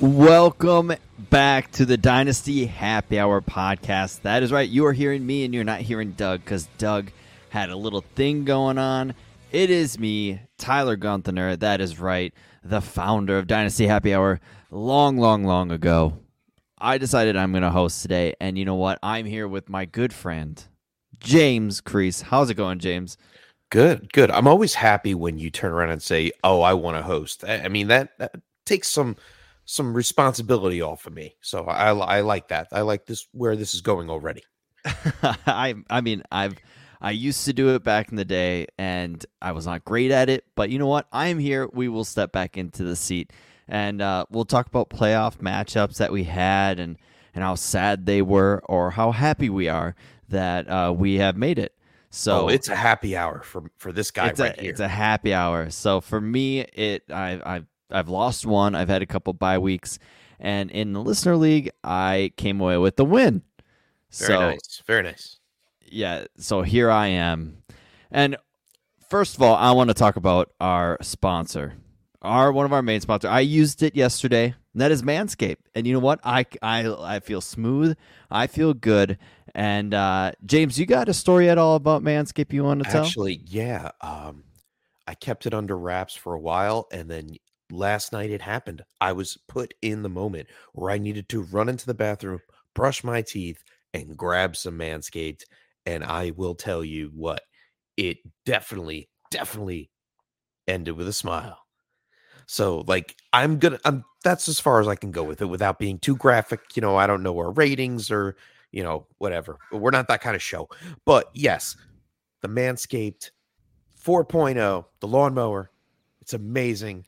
Welcome back to the Dynasty Happy Hour podcast. That is right. You are hearing me and you're not hearing Doug because Doug had a little thing going on. It is me, Tyler Gunther. That is right. The founder of Dynasty Happy Hour long, long, long ago. I decided I'm going to host today. And you know what? I'm here with my good friend, James Crease. How's it going, James? Good, good. I'm always happy when you turn around and say, "Oh, I want to host." I mean that, that takes some some responsibility off of me. So I I like that. I like this where this is going already. I I mean I've I used to do it back in the day and I was not great at it, but you know what? I am here. We will step back into the seat and uh, we'll talk about playoff matchups that we had and and how sad they were or how happy we are that uh, we have made it. So oh, it's a happy hour for for this guy it's right a, here. It's a happy hour. So for me, it I I've I've lost one. I've had a couple bye weeks, and in the listener league, I came away with the win. Very so, nice. Very nice. Yeah. So here I am, and first of all, I want to talk about our sponsor, our one of our main sponsors. I used it yesterday. And that is Manscaped, and you know what? I I I feel smooth. I feel good. And uh, James, you got a story at all about Manscaped you want to tell? Actually, yeah. Um, I kept it under wraps for a while, and then last night it happened. I was put in the moment where I needed to run into the bathroom, brush my teeth, and grab some Manscaped. And I will tell you what, it definitely, definitely ended with a smile. So, like, I'm gonna, I'm that's as far as I can go with it without being too graphic. You know, I don't know our ratings or, you know, whatever. We're not that kind of show. But yes, the Manscaped 4.0, the lawnmower, it's amazing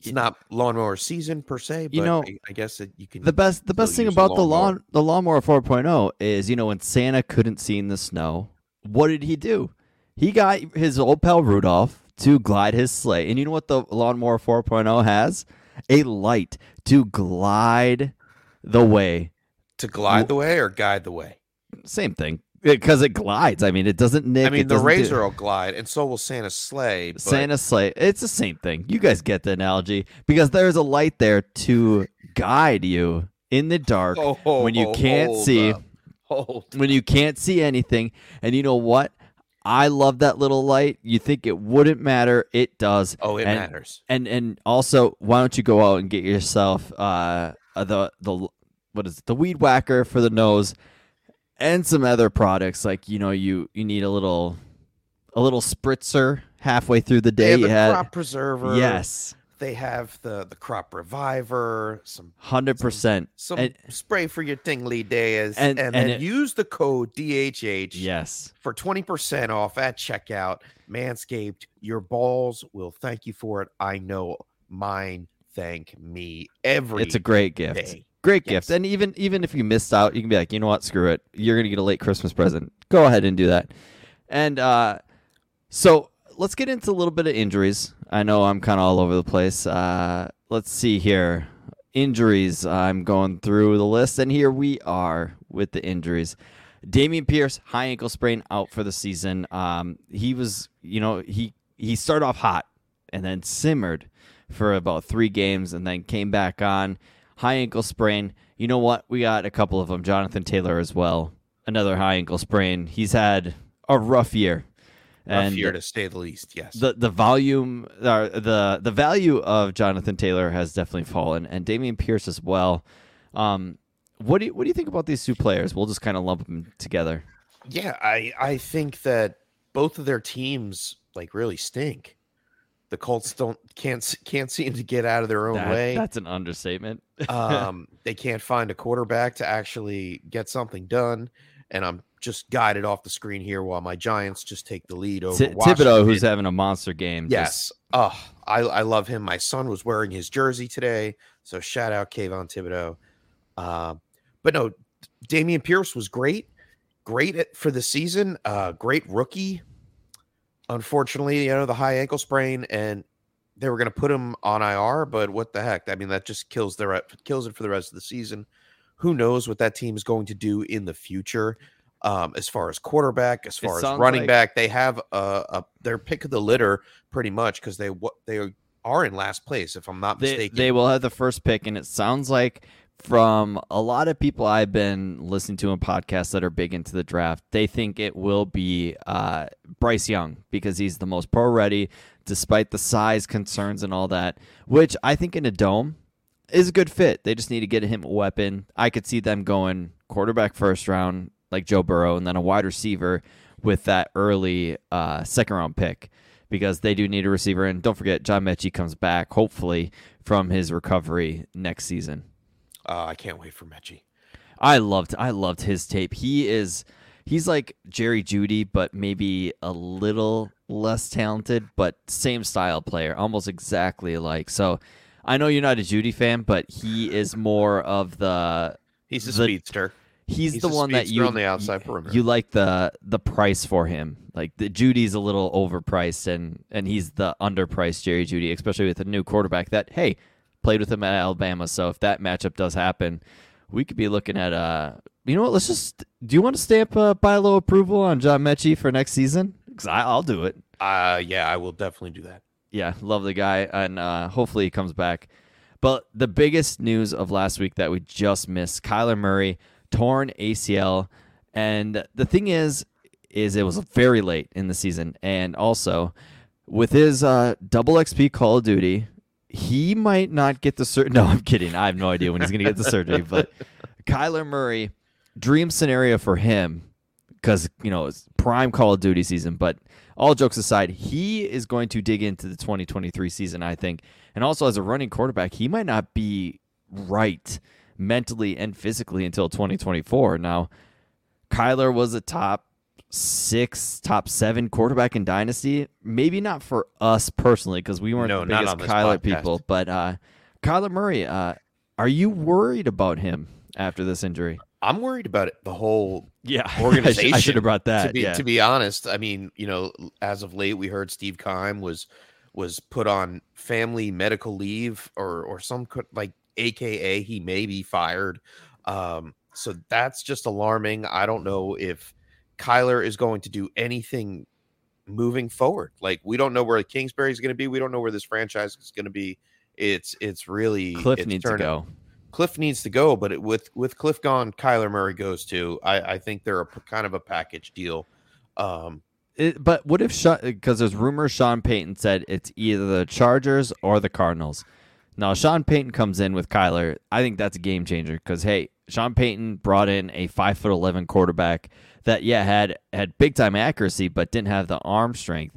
it's not lawnmower season per se, but you know, I, I guess that you can. The best, the best thing about the lawn, the lawnmower 4.0 is, you know, when Santa couldn't see in the snow, what did he do? He got his old pal Rudolph to glide his sleigh, and you know what the lawnmower 4.0 has? A light to glide the way. To glide the way or guide the way? Same thing because it glides. I mean, it doesn't nick. I mean, the razor do... will glide, and so will Santa's sleigh. But... Santa's sleigh. It's the same thing. You guys get the analogy because there's a light there to guide you in the dark oh, when you can't see. When you can't see anything, and you know what? I love that little light. You think it wouldn't matter? It does. Oh, it and, matters. And and also, why don't you go out and get yourself uh the the what is it, the weed whacker for the nose? And some other products like you know you you need a little a little spritzer halfway through the day. They have the crop preserver. Yes. They have the the crop reviver, some hundred percent, some, some spray for your tingly days, and, and, and then it, use the code DHH. Yes, for twenty percent off at checkout. Manscaped, your balls will thank you for it. I know mine thank me every. It's a great gift. Day. Great yes. gift. And even even if you missed out, you can be like, you know what, screw it. You're gonna get a late Christmas present. Go ahead and do that. And uh, so let's get into a little bit of injuries. I know I'm kind of all over the place. Uh, let's see here. Injuries. I'm going through the list, and here we are with the injuries. Dameon Pierce, high ankle sprain, out for the season. Um, he was, you know, he he started off hot and then simmered for about three games, and then came back on high ankle sprain. You know what? We got a couple of them. Jonathan Taylor as well, another high ankle sprain. He's had a rough year. Rough and year to say the least. Yes. The the volume, uh, the the value of Jonathan Taylor has definitely fallen, and Dameon Pierce as well. Um, what do you what do you think about these two players? We'll just kind of lump them together. Yeah, I I think that both of their teams like really stink the Colts don't can't can't seem to get out of their own that, way. That's an understatement. um, they can't find a quarterback to actually get something done, and I'm just guided off the screen here while my Giants just take the lead over T- Thibodeaux, who's having a monster game. Yes, just... oh, I I love him. My son was wearing his jersey today, so shout out Kayvon Thibodeaux. Uh, but no, Dameon Pierce was great, great at, for the season. Uh, great rookie. Unfortunately, you know the high ankle sprain, and they were going to put him on IR. But what the heck? I mean, that just kills the re- kills it for the rest of the season. Who knows what that team is going to do in the future? Um, as far as quarterback, as far as running like- back, they have a, a their pick of the litter pretty much because they what they are in last place, if I'm not They, mistaken. they will have the first pick, and it sounds like from a lot of people I've been listening to in podcasts that are big into the draft, they think it will be uh, Bryce Young because he's the most pro ready, despite the size concerns and all that. Which I think in a dome is a good fit. They just need to get him a weapon. I could see them going quarterback first round, like Joe Burrow, and then a wide receiver with that early uh, second round pick because they do need a receiver. And don't forget, John Metchie comes back, hopefully, from his recovery next season. Uh, I can't wait for Metchie. I loved I loved his tape. He is he's like Jerry Jeudy, but maybe a little less talented, but same style player, almost exactly alike. So I know you're not a Jeudy fan, but he is more of the He's a The- speedster. he's, He's the one that you on the outside perimeter. you like the the price for him. Like the Jeudy's a little overpriced and and he's the underpriced Jerry Jeudy, especially with a new quarterback that hey, played with him at Alabama. So if that matchup does happen, we could be looking at uh you know what, let's just do you want to stamp uh, buy low approval on John Metchie for next season? Cuz I'll do it. Uh, yeah, I will definitely do that. Yeah, love the guy, and uh, hopefully he comes back. But the biggest news of last week that we just missed: Kyler Murray torn ACL, and the thing is, is it was very late in the season, and also with his uh, double XP Call of Duty, he might not get the surgery. No, I'm kidding. I have no idea when he's going to get the surgery, but Kyler Murray, dream scenario for him because you know it's prime Call of Duty season. But all jokes aside, he is going to dig into the 2023 season, I think, and also as a running quarterback, he might not be right mentally and physically until 2024. Now, Kyler was a top six, top seven quarterback in Dynasty. Maybe not for us personally because we weren't No, the biggest Kyler podcast. people, but uh, Kyler Murray, uh, are you worried about him after this injury? I'm worried about it. The whole Yeah, organization. I should have brought that. to be yeah. to be honest, I mean, you know, as of late, we heard Steve Keim was was put on family medical leave or or some like AKA he may be fired. Um, so that's just alarming. I don't know if Kyler is going to do anything moving forward. Like we don't know where Kingsbury is going to be. We don't know where this franchise is going to be. It's it's really Cliff it's needs to go. Cliff needs to go, but it, with with Cliff gone, Kyler Murray goes too. I, I think they're a kind of a package deal. Um, It, but what if because there's rumors Sean Payton said it's either the Chargers or the Cardinals. Now Sean Payton comes in with Kyler. I think that's a game changer because hey, Sean Payton brought in a five foot eleven quarterback that yeah had had big time accuracy but didn't have the arm strength.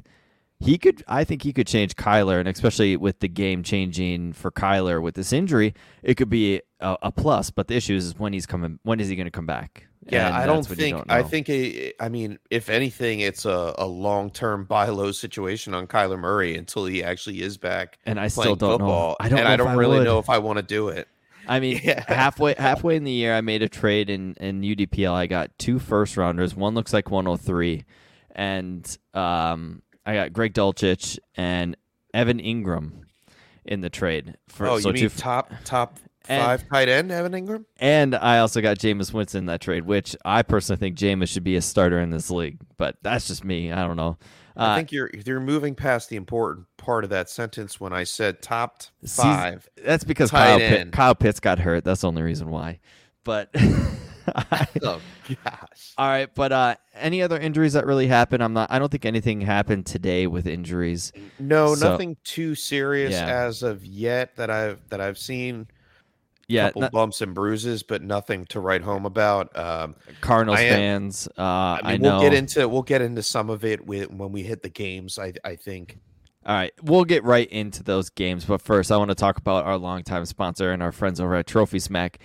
He could, I think, he could change Kyler, and especially with the game changing for Kyler with this injury, it could be a, a plus. But the issue is when he's coming. When is he going to come back? yeah, And I don't think. don't I think. I mean, if anything, it's a, a long term buy low situation on Kyler Murray until he actually is back and I still don't football. know. I don't. and I don't really would. know if I want to do it. I mean, Yeah. halfway halfway in the year, I made a trade in in UDPL. I got two first rounders. One looks like 103, and um, I got Greg Dulcich and Evan Engram in the trade. For, oh, so you mean two, top top And- five tight end Evan Engram? and I also got Jameis Winston in that trade, which I personally think Jameis should be a starter in this league. But that's just me. I don't know. I Uh, think you're you're moving past the important part of that sentence when I said top five. that's because Kyle, Pitt. Kyle Pitts got hurt. That's the only reason why. But Oh gosh. All right, but uh, any other injuries that really happened? I'm not. I don't think anything happened today with injuries. No, So- nothing too serious Yeah. as of yet that I've that I've seen. Yeah, couple not- bumps and bruises, but nothing to write home about. Um, Cardinals am- fans. Uh, I, I know. we'll get into we'll get into some of it when we hit the games. I I think. All right, we'll get right into those games, but first, I want to talk about our longtime sponsor and our friends over at Trophy Smack.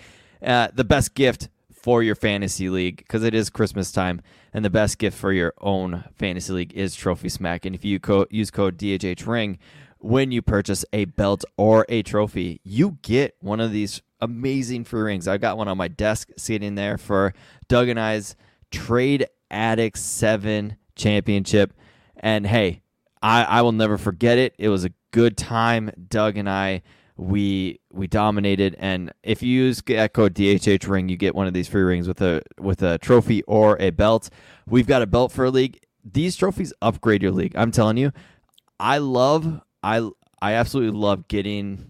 Uh, the best gift for your fantasy league because it is Christmas time, and the best gift for your own fantasy league is Trophy Smack. And if you co- use code DHH Ring when you purchase a belt or a trophy, you get one of these amazing free rings. I've got one on my desk sitting there for Doug and I's Trade Addict 7 championship. And hey, I, I will never forget it. It was a good time. Doug and I we we dominated and if you use code DHH ring you get one of these free rings with a with a trophy or a belt. We've got a belt for a league. These trophies upgrade your league. I'm telling you. I love I I absolutely love getting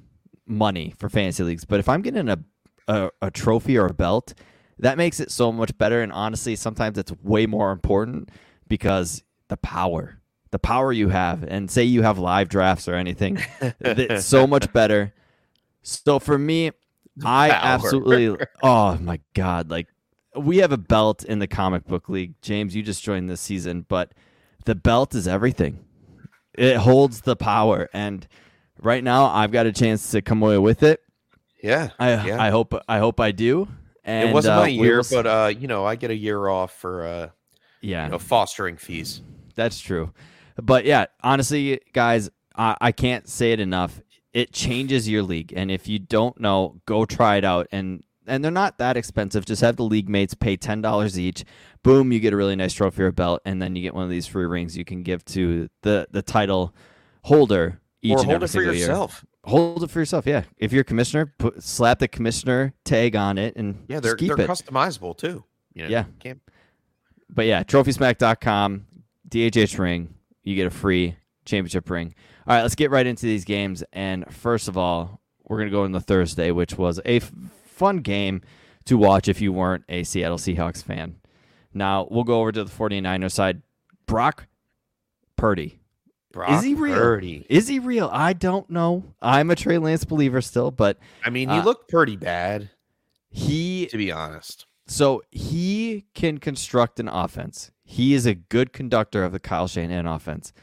money for fantasy leagues, but if I'm getting a a, a trophy or a belt, that makes it so much better and honestly sometimes it's way more important because the power the power you have and say you have live drafts or anything it's so much better so for me, I Power. absolutely. Oh my god! Like we have a belt in the comic book league. James, you just joined this season, but the belt is everything. It holds the power, and right now I've got a chance to come away with it. Yeah, I yeah. I hope I hope I do. And, it wasn't uh, my year, will... but uh, you know, I get a year off for uh, yeah, you know, fostering fees. That's true, but yeah, honestly, guys, I, I can't say it enough it changes your league. And if you don't know, go try it out. And and they're not that expensive. Just have the league mates pay ten dollars each. Boom, you get a really nice trophy or belt, and then you get one of these free rings you can give to the the title holder each or and hold every it for yourself. Year. Hold it for yourself, yeah. If you're a commissioner, put, slap the commissioner tag on it, and yeah, they're they're it. customizable too. You know, yeah, can't... but yeah, TrophySmack.com, DHH ring, you get a free championship ring. All right, let's get right into these games. And first of all, we're going to go into Thursday, which was a f- fun game to watch if you weren't a Seattle Seahawks fan. Now, we'll go over to the 49ers side. Brock Purdy. Brock is he real? Purdy. Is he real? I don't know. I'm a Trey Lance believer still, but I mean, he uh, looked pretty bad. He, to be honest, so he can construct an offense. He is a good conductor of the Kyle Shanahan offense.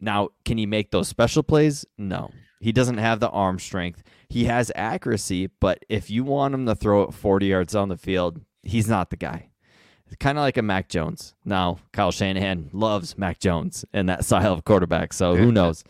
Now, can he make those special plays? No. He doesn't have the arm strength. He has accuracy, but if you want him to throw it 40 yards on the field, he's not the guy. Kind of like a Mac Jones. Now, Kyle Shanahan loves Mac Jones and that style of quarterback, so who knows?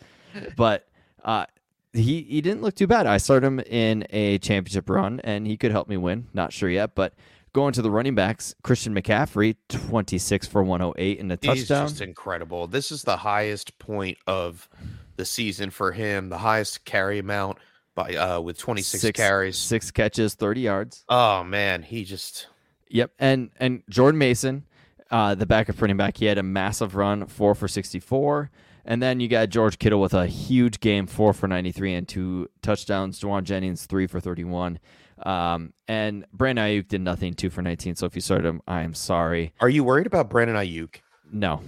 but uh, he he didn't look too bad. I started him in a championship run, and he could help me win. Not sure yet, but Going to the running backs, Christian McCaffrey, 26 for 108 and a touchdown. He's just incredible. This is the highest point of the season for him, the highest carry amount by uh with 26 six, carries, six catches, 30 yards. Oh man, he just Yep, and and Jordan Mason, uh the backup running back, he had a massive run, 4 for 64. And then you got George Kittle with a huge game, four for 93 and two touchdowns. Jauan Jennings, three for 31. Um, and Brandon Aiyuk did nothing, two for 19. So if you started him, I am sorry. Are you worried about Brandon Aiyuk? No.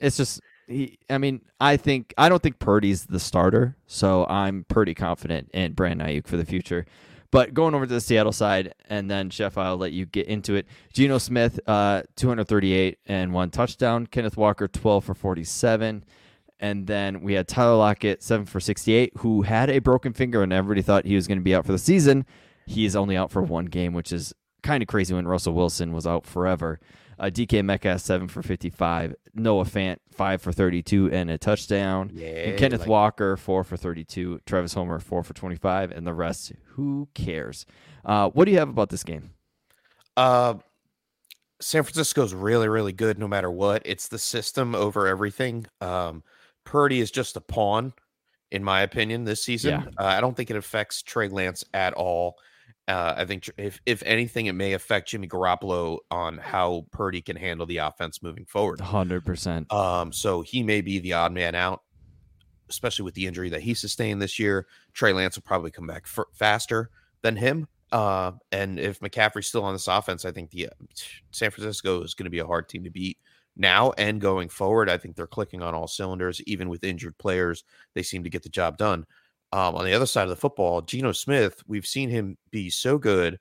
It's just, he, I mean, I think, I don't think Purdy's the starter. So I'm pretty confident in Brandon Aiyuk for the future. But going over to the Seattle side, and then Chef, I'll let you get into it. Geno Smith, uh, 238 and one touchdown. Kenneth Walker, 12 for 47. And then we had Tyler Lockett, 7 for 68, who had a broken finger, and everybody thought he was going to be out for the season. He is only out for one game, which is kind of crazy when Russell Wilson was out forever. Uh, DK Metcalf, 7 for 55. Noah Fant, 5 for 32 and a touchdown. Yeah, and Kenneth like... Walker, 4 for 32. Travis Homer, 4 for 25. And the rest, who cares? Uh, what do you have about this game? Uh, San Francisco's really, really good no matter what. It's the system over everything. Um, Purdy is just a pawn, in my opinion, this season. Yeah. Uh, I don't think it affects Trey Lance at all. Uh, I think if if anything, it may affect Jimmy Garoppolo on how Purdy can handle the offense moving forward. Hundred percent. Um, so he may be the odd man out, especially with the injury that he sustained this year. Trey Lance will probably come back f- faster than him. Uh, and if McCaffrey's still on this offense, I think the uh, San Francisco is going to be a hard team to beat now and going forward. I think they're clicking on all cylinders, even with injured players. They seem to get the job done. Um, on the other side of the football, Geno Smith, we've seen him be so good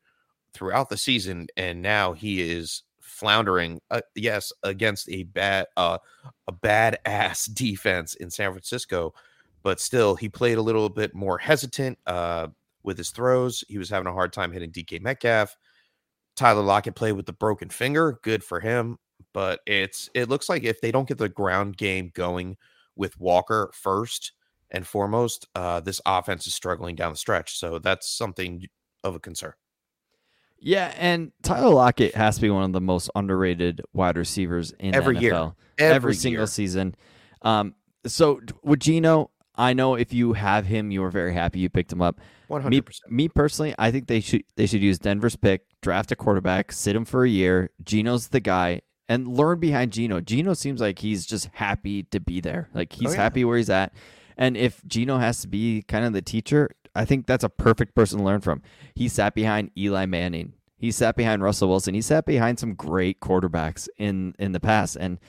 throughout the season, and now he is floundering. Uh, yes, against a bad, uh, a bad ass defense in San Francisco, but still, he played a little bit more hesitant uh, with his throws. He was having a hard time hitting DK Metcalf. Tyler Lockett played with the broken finger. Good for him. But it's it looks like if they don't get the ground game going with Walker first, and foremost, uh, this offense is struggling down the stretch. So that's something of a concern. Yeah, and Tyler Lockett has to be one of the most underrated wide receivers in Every the year. NFL. Every, single year. season. Um, so with Geno, I know if you have him, you are very happy you picked him up. Me, hundred percent. me personally, I think they should they should use Denver's pick, draft a quarterback, sit him for a year. Geno's the guy, and learn behind Geno. Geno seems like he's just happy to be there. Like he's Oh, yeah. happy where he's at. And if Geno has to be kind of the teacher, I think that's a perfect person to learn from. He sat behind Eli Manning. He sat behind Russell Wilson. He sat behind some great quarterbacks in in the past, and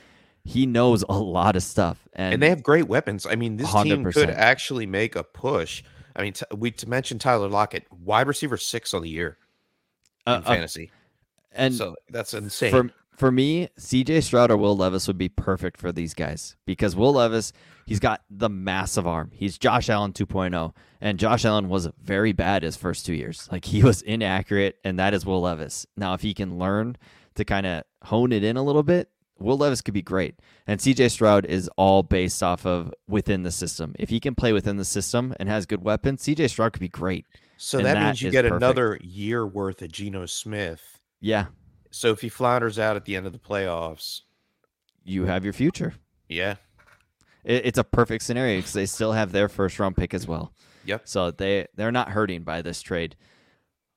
he knows a lot of stuff. And, And they have great weapons. I mean, this team could actually make a push. I mean, t- we to mention Tyler Lockett, wide receiver six on the year in uh, uh, fantasy. and so that's insane. For for me, CJ Stroud or Will Levis would be perfect for these guys because Will Levis, he's got the massive arm. He's Josh Allen 2.0, and Josh Allen was very bad his first two years. Like he was inaccurate, and that is Will Levis. Now, if he can learn to kind of hone it in a little bit, Will Levis could be great. And CJ Stroud is all based off of within the system. If he can play within the system and has good weapons, CJ Stroud could be great. so that, that means you get perfect. another year worth of Geno Smith. Yeah, So if he flounders out at the end of the playoffs, you have your future. yeah, It, it's a perfect scenario because they still have their first round pick as well. Yep. So they they're not hurting by this trade.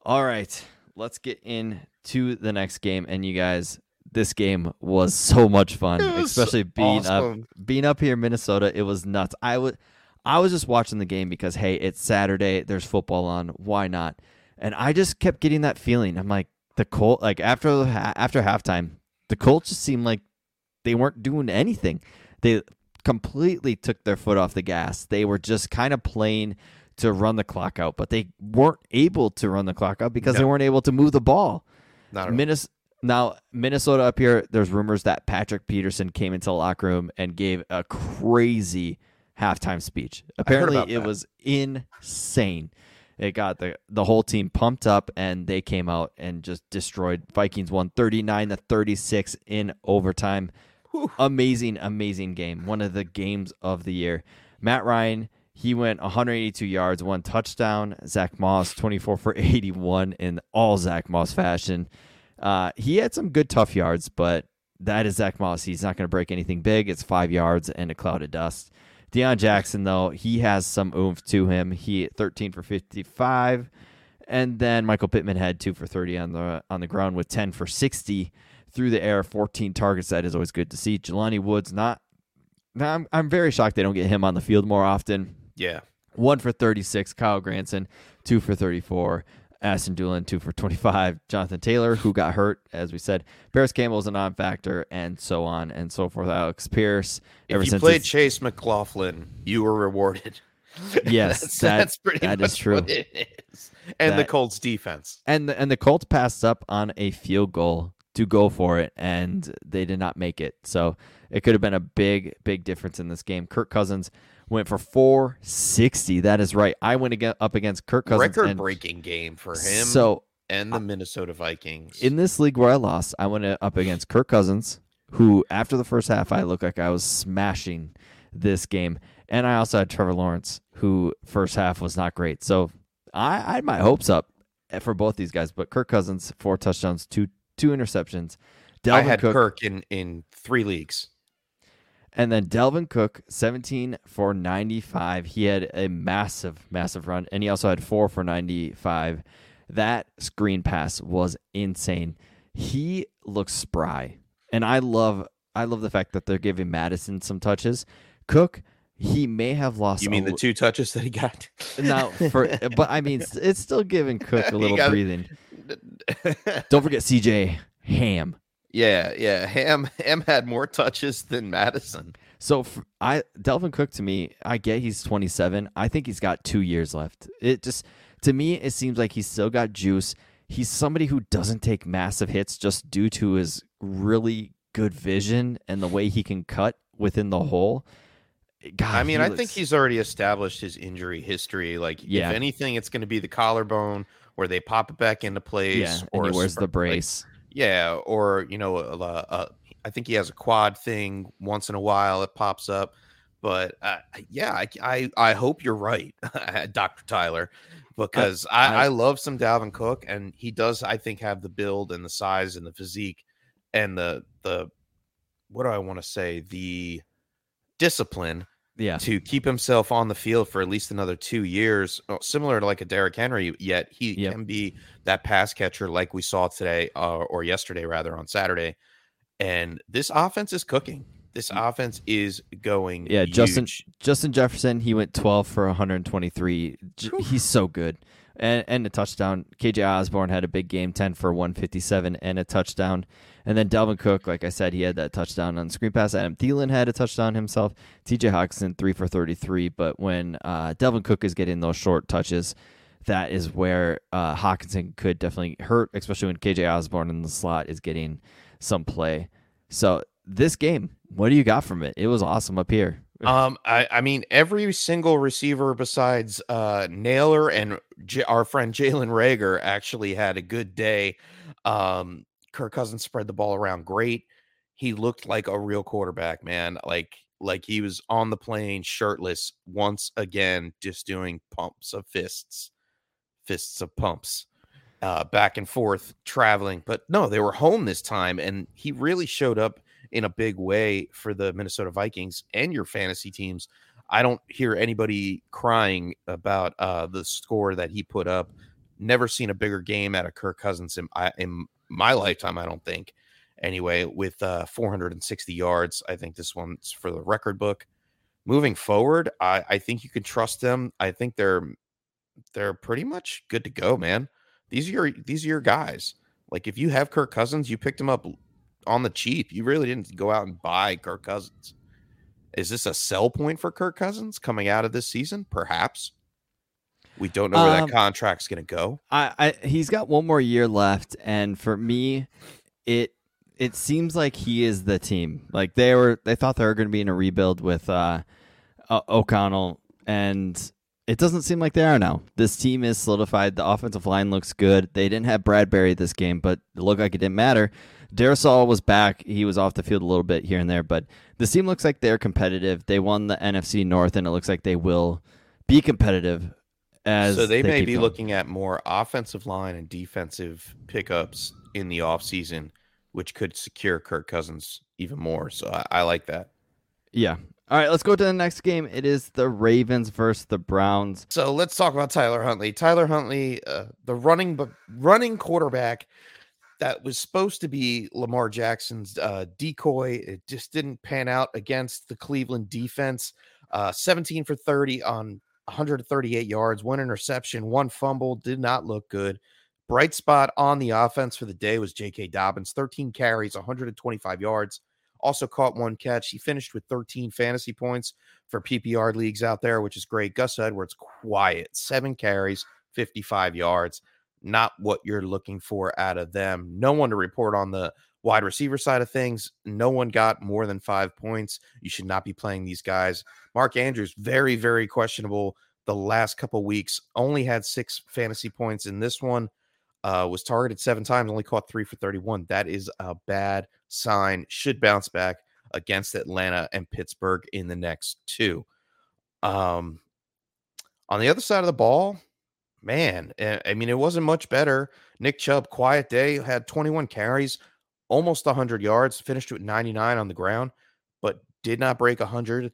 All right, let's get into the next game. And you guys, this game was so much fun, especially being up being up here in Minnesota. It was nuts. I would I was just watching the game because hey, it's Saturday. There's football on. Why not? And I just kept getting that feeling. I'm like the Colt. Like after after halftime, the Colts just seemed like they weren't doing anything. They completely took their foot off the gas. They were just kind of playing to run the clock out, but they weren't able to run the clock out because they weren't able to move the ball. not. Minnes- now Minnesota up here, there's rumors that Patrick Peterson came into the locker room and gave a crazy halftime speech. Apparently, it that. was insane. It got the the whole team pumped up, and they came out and just destroyed. Vikings won 39 to 36 in overtime. Whew. Amazing, amazing game. One of the games of the year. Matt Ryan, he went 182 yards, one touchdown. Zack Moss, 24 for 81 in all Zack Moss fashion. Uh, he had some good tough yards, but that is Zack Moss. He's not going to break anything big. It's five yards and a cloud of dust. Deon Jackson, though, he has some oomph to him. He 13 for 55, and then Michael Pittman had two for 30 on the on the ground with 10 for 60 through the air, 14 targets. That is always good to see. Jelani Woods not. Now I'm I'm very shocked they don't get him on the field more often. Yeah, One for 36, Kylen Granson. Two for 34, Ashton Dulin. Two for 25, Jonathan Taylor, who got hurt, as we said. Parris Campbell's a non-factor, and so on and so forth. Alex Pierce. if you played Chase McLaughlin, you were rewarded. Yes, that's, that- that's pretty that much is true. what it is. And the Colts defense. and the, and the Colts passed up on a field goal to go for it, and they did not make it. So it could have been a big, big difference in this game. Kirk Cousins went for 460. That is right. I went aga up against Kirk Cousins. and Record-breaking game for him So and the Minnesota Vikings. in this league where I lost, I went up against Kirk Cousins, who after the first half I looked like I was smashing this game, and I also had Trevor Lawrence, who first half was not great. So I, I had my hopes up for both these guys, but Kirk Cousins four touchdowns, two two interceptions. I had Cook, Kirk in in three leagues. And then Dalvin Cook, 17 for 95. He had a massive, massive run, and he also had four for 95. That screen pass was insane. He looks spry, and I love, I love the fact that they're giving Madison some touches. Cook, he may have lost. You mean the two touches that he got? now for, but I mean, it's still giving Cook a little got- breathing. Don't forget CJ Ham. Yeah, yeah. Ham Ham had more touches than Madison. So I Dalvin Cook to me, I get he's 27. I think he's got two years left. It just to me, it seems like he's still got juice. He's somebody who doesn't take massive hits just due to his really good vision and the way he can cut within the hole. God, I mean, I think he's already established his injury history. Like, Yeah. if anything, it's going to be the collarbone where they pop it back into place. yeah, or he wears the like, brace. Yeah, or you know, a, a, a, I think he has a quad thing once in a while. It pops up, But uh, yeah, I, I I hope you're right, Doctor Tyler, because I, I, I- I love some Dalvin Cook, and he does I think have the build and the size and the physique and the the what do I want to say the discipline Yeah. to keep himself on the field for at least another two years, uh, similar to like a Derrick Henry. Yet he Yep. can be that pass catcher, like we saw today uh, or yesterday, rather on Saturday. And this offense is cooking. This offense is going. Yeah, Justin huge. Justin Jefferson, he went 12 for 123. He's so good. And, and a touchdown. KJ Osborn had a big game, 10 for 157 and a touchdown. And then Dalvin Cook, like I said, he had that touchdown on the screen pass. Adam Thielen had a touchdown himself. TJ Hockenson, 3 for 33. But when uh, Dalvin Cook is getting those short touches, that is where uh, Hawkinson could definitely hurt, especially when KJ Osborn in the slot is getting some play. So this game, what do you got from it? It was awesome up here. Um, I, I mean, every single receiver besides uh, Nailor and J- our friend Jalen Reagor actually had a good day. Um, Kirk Cousins spread the ball around great. He looked like a real quarterback, man. Like like he was on the plane shirtless once again, just doing pumps of fists, fists of pumps, uh, back and forth traveling. But no, they were home this time, and he really showed up in a big way for the Minnesota Vikings and your fantasy teams. I don't hear anybody crying about uh, the score that he put up. Never seen a bigger game out of Kirk Cousins in, in my lifetime, I don't think. Anyway, with uh, 460 yards, I think this one's for the record book. Moving forward, I, I think you can trust them. I think they're they're pretty much good to go, man. These are your these are your guys. Like if you have Kirk Cousins, you picked him up on the cheap. You really didn't go out and buy Kirk Cousins. Is this a sell point for Kirk Cousins coming out of this season? Perhaps. We don't know where Um, that contract's going to go. I, I he's got one more year left, and for me, it it seems like he is the team. Like they were, they thought they were going to be in a rebuild with uh, uh, O'Connell, and it doesn't seem like they are now. This team is solidified. The offensive line looks good. They didn't have Bradbury this game, but it looked like it didn't matter. Darrisaw was back. He was off the field a little bit here and there, but this team looks like they're competitive. They won the NFC North, and it looks like they will be competitive. As So they, may be going. looking at more offensive line and defensive pickups in the offseason, which could secure Kirk Cousins even more. So I, I like that. Yeah. All right, let's go to the next game. It is the Ravens versus the Browns. So let's talk about Tyler Huntley. Tyler Huntley, uh, the running but running quarterback that was supposed to be Lamar Jackson's uh, decoy. It just didn't pan out against the Cleveland defense. Uh, 17 for 30 on 138 yards, one interception, one fumble. Did not look good. Bright spot on the offense for the day was J.K. Dobbins, 13 carries, 125 yards. Also caught one catch. He finished with 13 fantasy points for PPR leagues out there, which is great. Gus Edwards, quiet, seven carries, 55 yards. Not what you're looking for out of them. No one to report on the wide receiver side of things. No one got more than five points. You should not be playing these guys. Mark Andrews, very, very questionable the last couple weeks. Only had six fantasy points in this one. Uh, was targeted seven times, only caught three for 31. That is a bad sign. Should bounce back against Atlanta and Pittsburgh in the next two. Um, on the other side of the ball, man, eh, I mean, it wasn't much better. Nick Chubb, quiet day, had 21 carries, almost 100 yards, finished with 99 on the ground, but did not break 100,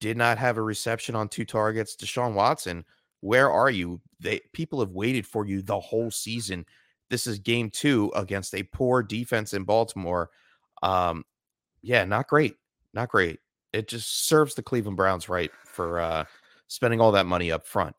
did not have a reception on two targets. Deshaun Watson, where are you? They people have waited for you the whole season. This is game two against a poor defense in Baltimore. Um, yeah, not great. Not great. It just serves the Cleveland Browns right for uh spending all that money up front.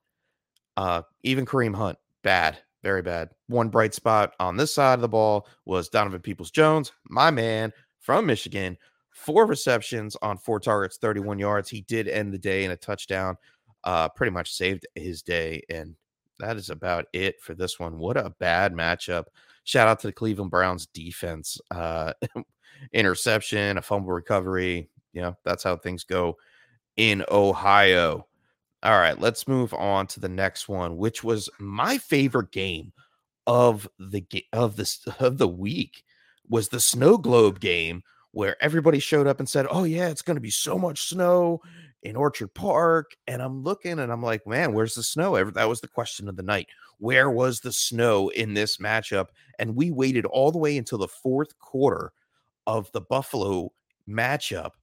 Uh, even Kareem Hunt, bad, very bad. One bright spot on this side of the ball was Donovan Peoples Jones, my man from Michigan. Four receptions on four targets, 31 yards. He did end the day in a touchdown, uh, pretty much saved his day. And that is about it for this one. What a bad matchup. Shout out to the Cleveland Browns defense. Uh, interception, a fumble recovery. You know, that's how things go in Ohio. All right, let's move on to the next one, which was my favorite game of the of this of the week was the snow globe game where everybody showed up and said, "Oh yeah, it's going to be so much snow. in Orchard Park, and I'm looking and I'm like, man, where's the snow? That was the question of the night. Where was the snow in this matchup? And we waited all the way until the fourth quarter of the Buffalo matchup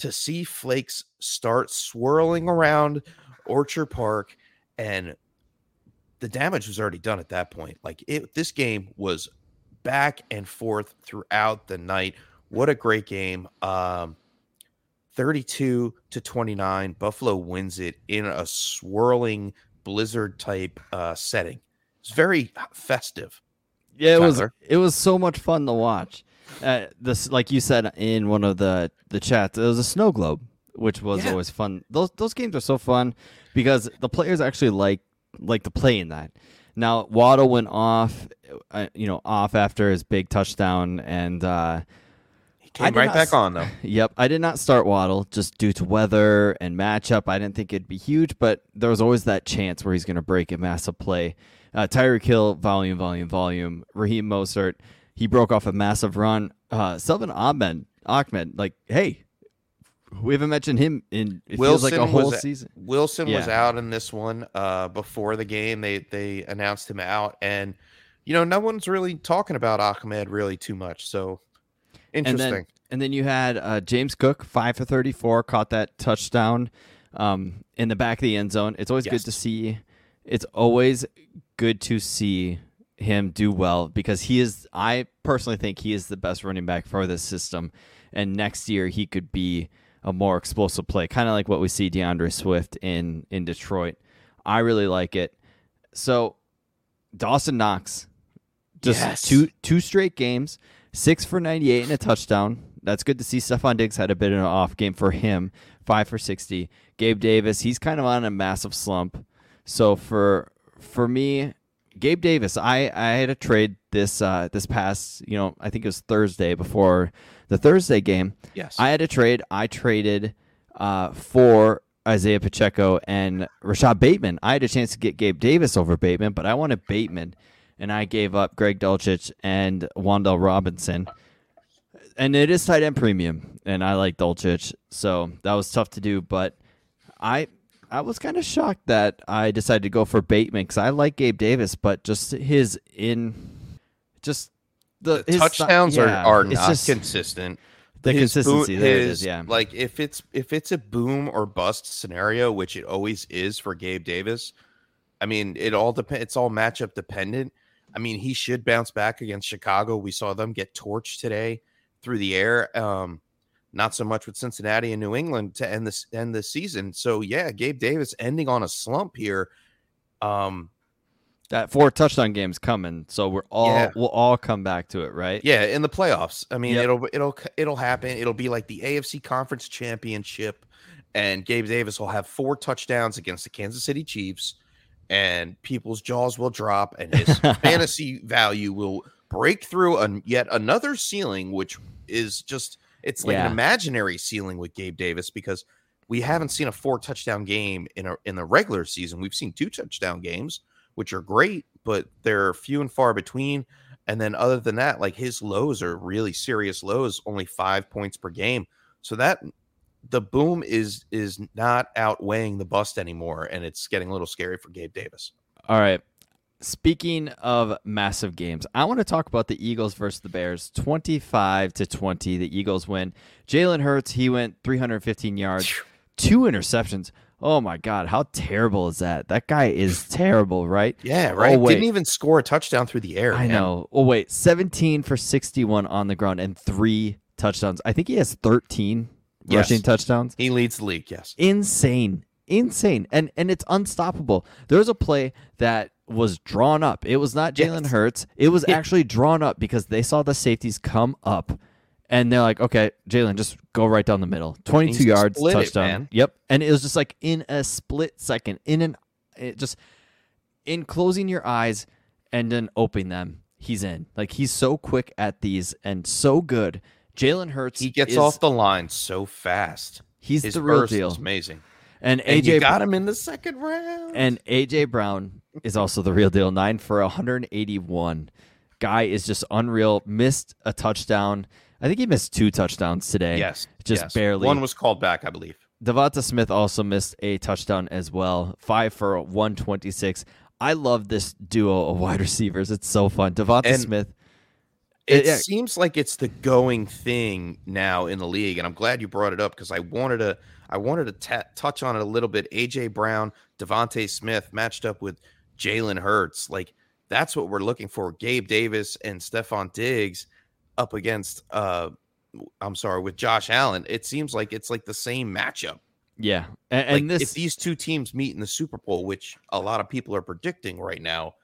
to see flakes start swirling around Orchard Park and the damage was already done at that point. Like it this game was back and forth throughout the night. What a great game. Um 32 to 29 Buffalo wins it in a swirling blizzard type uh setting. It's very festive. Yeah, it Tyler. was it was so much fun to watch. Uh, this like you said in one of the the chats, it was a snow globe, which was yeah. always fun. Those those games are so fun because the players actually like like to play in that. Now Waddle went off, uh, you know, off after his big touchdown, and uh, he came right back on though. Yep, I did not start Waddle just due to weather and matchup. I didn't think it'd be huge, but there was always that chance where he's going to break a massive play. Uh, Tyreek Hill, volume, volume, volume. Raheem Mostert, he broke off a massive run. Uh, Salvon Ahmed, Ahmed, like, hey, we haven't mentioned him in it Wilson feels like a whole was, season. Wilson yeah. was out in this one uh, before the game. They they announced him out, and you know no one's really talking about Ahmed really too much. So interesting. And then, and then you had uh, James Cook five for thirty four, caught that touchdown um, in the back of the end zone. It's always yes. good to see. It's always good to see him do well because he is. I personally think he is the best running back for this system, and next year he could be a more explosive play, kind of like what we see D'Andre Swift in in Detroit. I really like it. So Dawson Knox, just yes. two two straight games, six for ninety eight and a touchdown. That's good to see. Stefon Diggs had a bit of an off game for him, five for sixty. Gabe Davis, he's kind of on a massive slump. So for for me, Gabe Davis, I I had a trade this uh this past, you know, I think it was Thursday before the Thursday game. Yes. I had a trade. I traded uh, for Isaiah Pacheco and Rashod Bateman. I had a chance to get Gabe Davis over Bateman, but I wanted Bateman, and I gave up Greg Dulcich and Wan'Dale Robinson. And it is tight end premium, and I like Dulcich, so that was tough to do. But I I was kind of shocked that I decided to go for Bateman because I like Gabe Davis, but just his in just the, the touchdowns yeah, are, are not just, consistent. The his consistency, boom, his, yeah. Like if it's if it's a boom or bust scenario, which it always is for Gabe Davis. I mean, it all depends. It's all matchup dependent. I mean, he should bounce back against Chicago. We saw them get torched today through the air. Um, not so much with Cincinnati and New England to end this end the season. So yeah, Gabe Davis ending on a slump here. Um, that four touchdown game's coming, so we're all yeah. we'll all come back to it, right? Yeah, in the playoffs. I mean, yep. it'll it'll it'll happen. It'll be like the AFC Conference Championship, and Gabe Davis will have four touchdowns against the Kansas City Chiefs, and people's jaws will drop, and his fantasy value will break through an, yet another ceiling, which is just it's like yeah. an imaginary ceiling with Gabe Davis because we haven't seen a four touchdown game in a in the regular season. We've seen two touchdown games which are great, but they're few and far between. And then other than that, like his lows are really serious lows, only five points per game. So that the boom is is not outweighing the bust anymore, and it's getting a little scary for Gabe Davis. All right. Speaking of massive games, I want to talk about the Eagles versus the Bears. 25 to 20, the Eagles win. Jalen Hurts, he went 315 yards, two interceptions. Oh my God, how terrible is that? That guy is terrible, right? Yeah, oh, right. Oh, Didn't even score a touchdown through the air. I man. know. Oh wait, 17 for 61 on the ground and three touchdowns. I think he has 13 yes. rushing touchdowns. He leads the league, yes. Insane. Insane. And and it's unstoppable. There was a play that was drawn up. It was not Jalen yes. Hurts. It was actually drawn up because they saw the safeties come up and they're like, okay, Jalen, just go right down the middle. 22 yards, touchdown. It, yep. And it was just like in a split second, in an, it just, in closing your eyes and then opening them, he's in. Like he's so quick at these and so good. Jalen Hurts. He gets is, off the line so fast. He's His the real deal. amazing. And AJ and got him in the second round. And AJ Brown is also the real deal. Nine for 181. Guy is just unreal. Missed a touchdown I think he missed two touchdowns today. Yes, just yes. barely. One was called back, I believe. Devonta Smith also missed a touchdown as well, five for 126. I love this duo of wide receivers. It's so fun. Devonta And- Smith. It Yeah. seems like it's the going thing now in the league, and I'm glad you brought it up because I wanted to. I wanted to ta- touch on it a little bit. AJ Brown, Devonta Smith matched up with Jalen Hurts. Like that's what we're looking for. Gabe Davis and Stefon Diggs up against. uh I'm sorry, with Josh Allen. It seems like it's like the same matchup. Yeah, and, Like and this if these two teams meet in the Super Bowl, which a lot of people are predicting right now,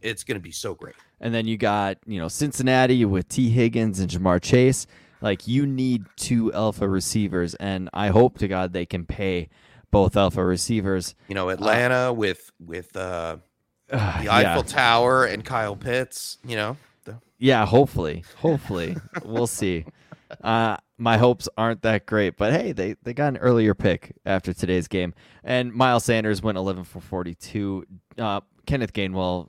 it's going to be so great. And then you got, you know, Cincinnati with T. Higgins and Jamar Chase. Like you need two alpha receivers, and I hope to God they can pay both alpha receivers. You know, Atlanta with with uh the Eiffel yeah. Tower and Kyle Pitts. You know, the, yeah, hopefully, hopefully we'll see. Uh, my hopes aren't that great, but hey, they they got an earlier pick after today's game, and Miles Sanders went 11 for 42. Uh, Kenneth Gainwell,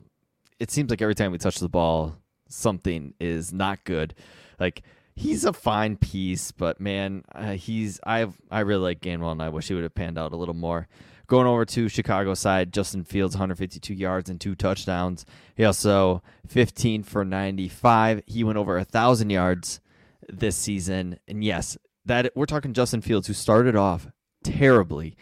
it seems like every time we touch the ball, something is not good. Like he's a fine piece, but man, uh, he's I I really like Gainwell, and I wish he would have panned out a little more. Going over to Chicago side, Justin Fields, 152 yards and two touchdowns. He also 15 for 95. He went over a thousand yards this season, and yes, that we're talking Justin Fields, who started off terribly,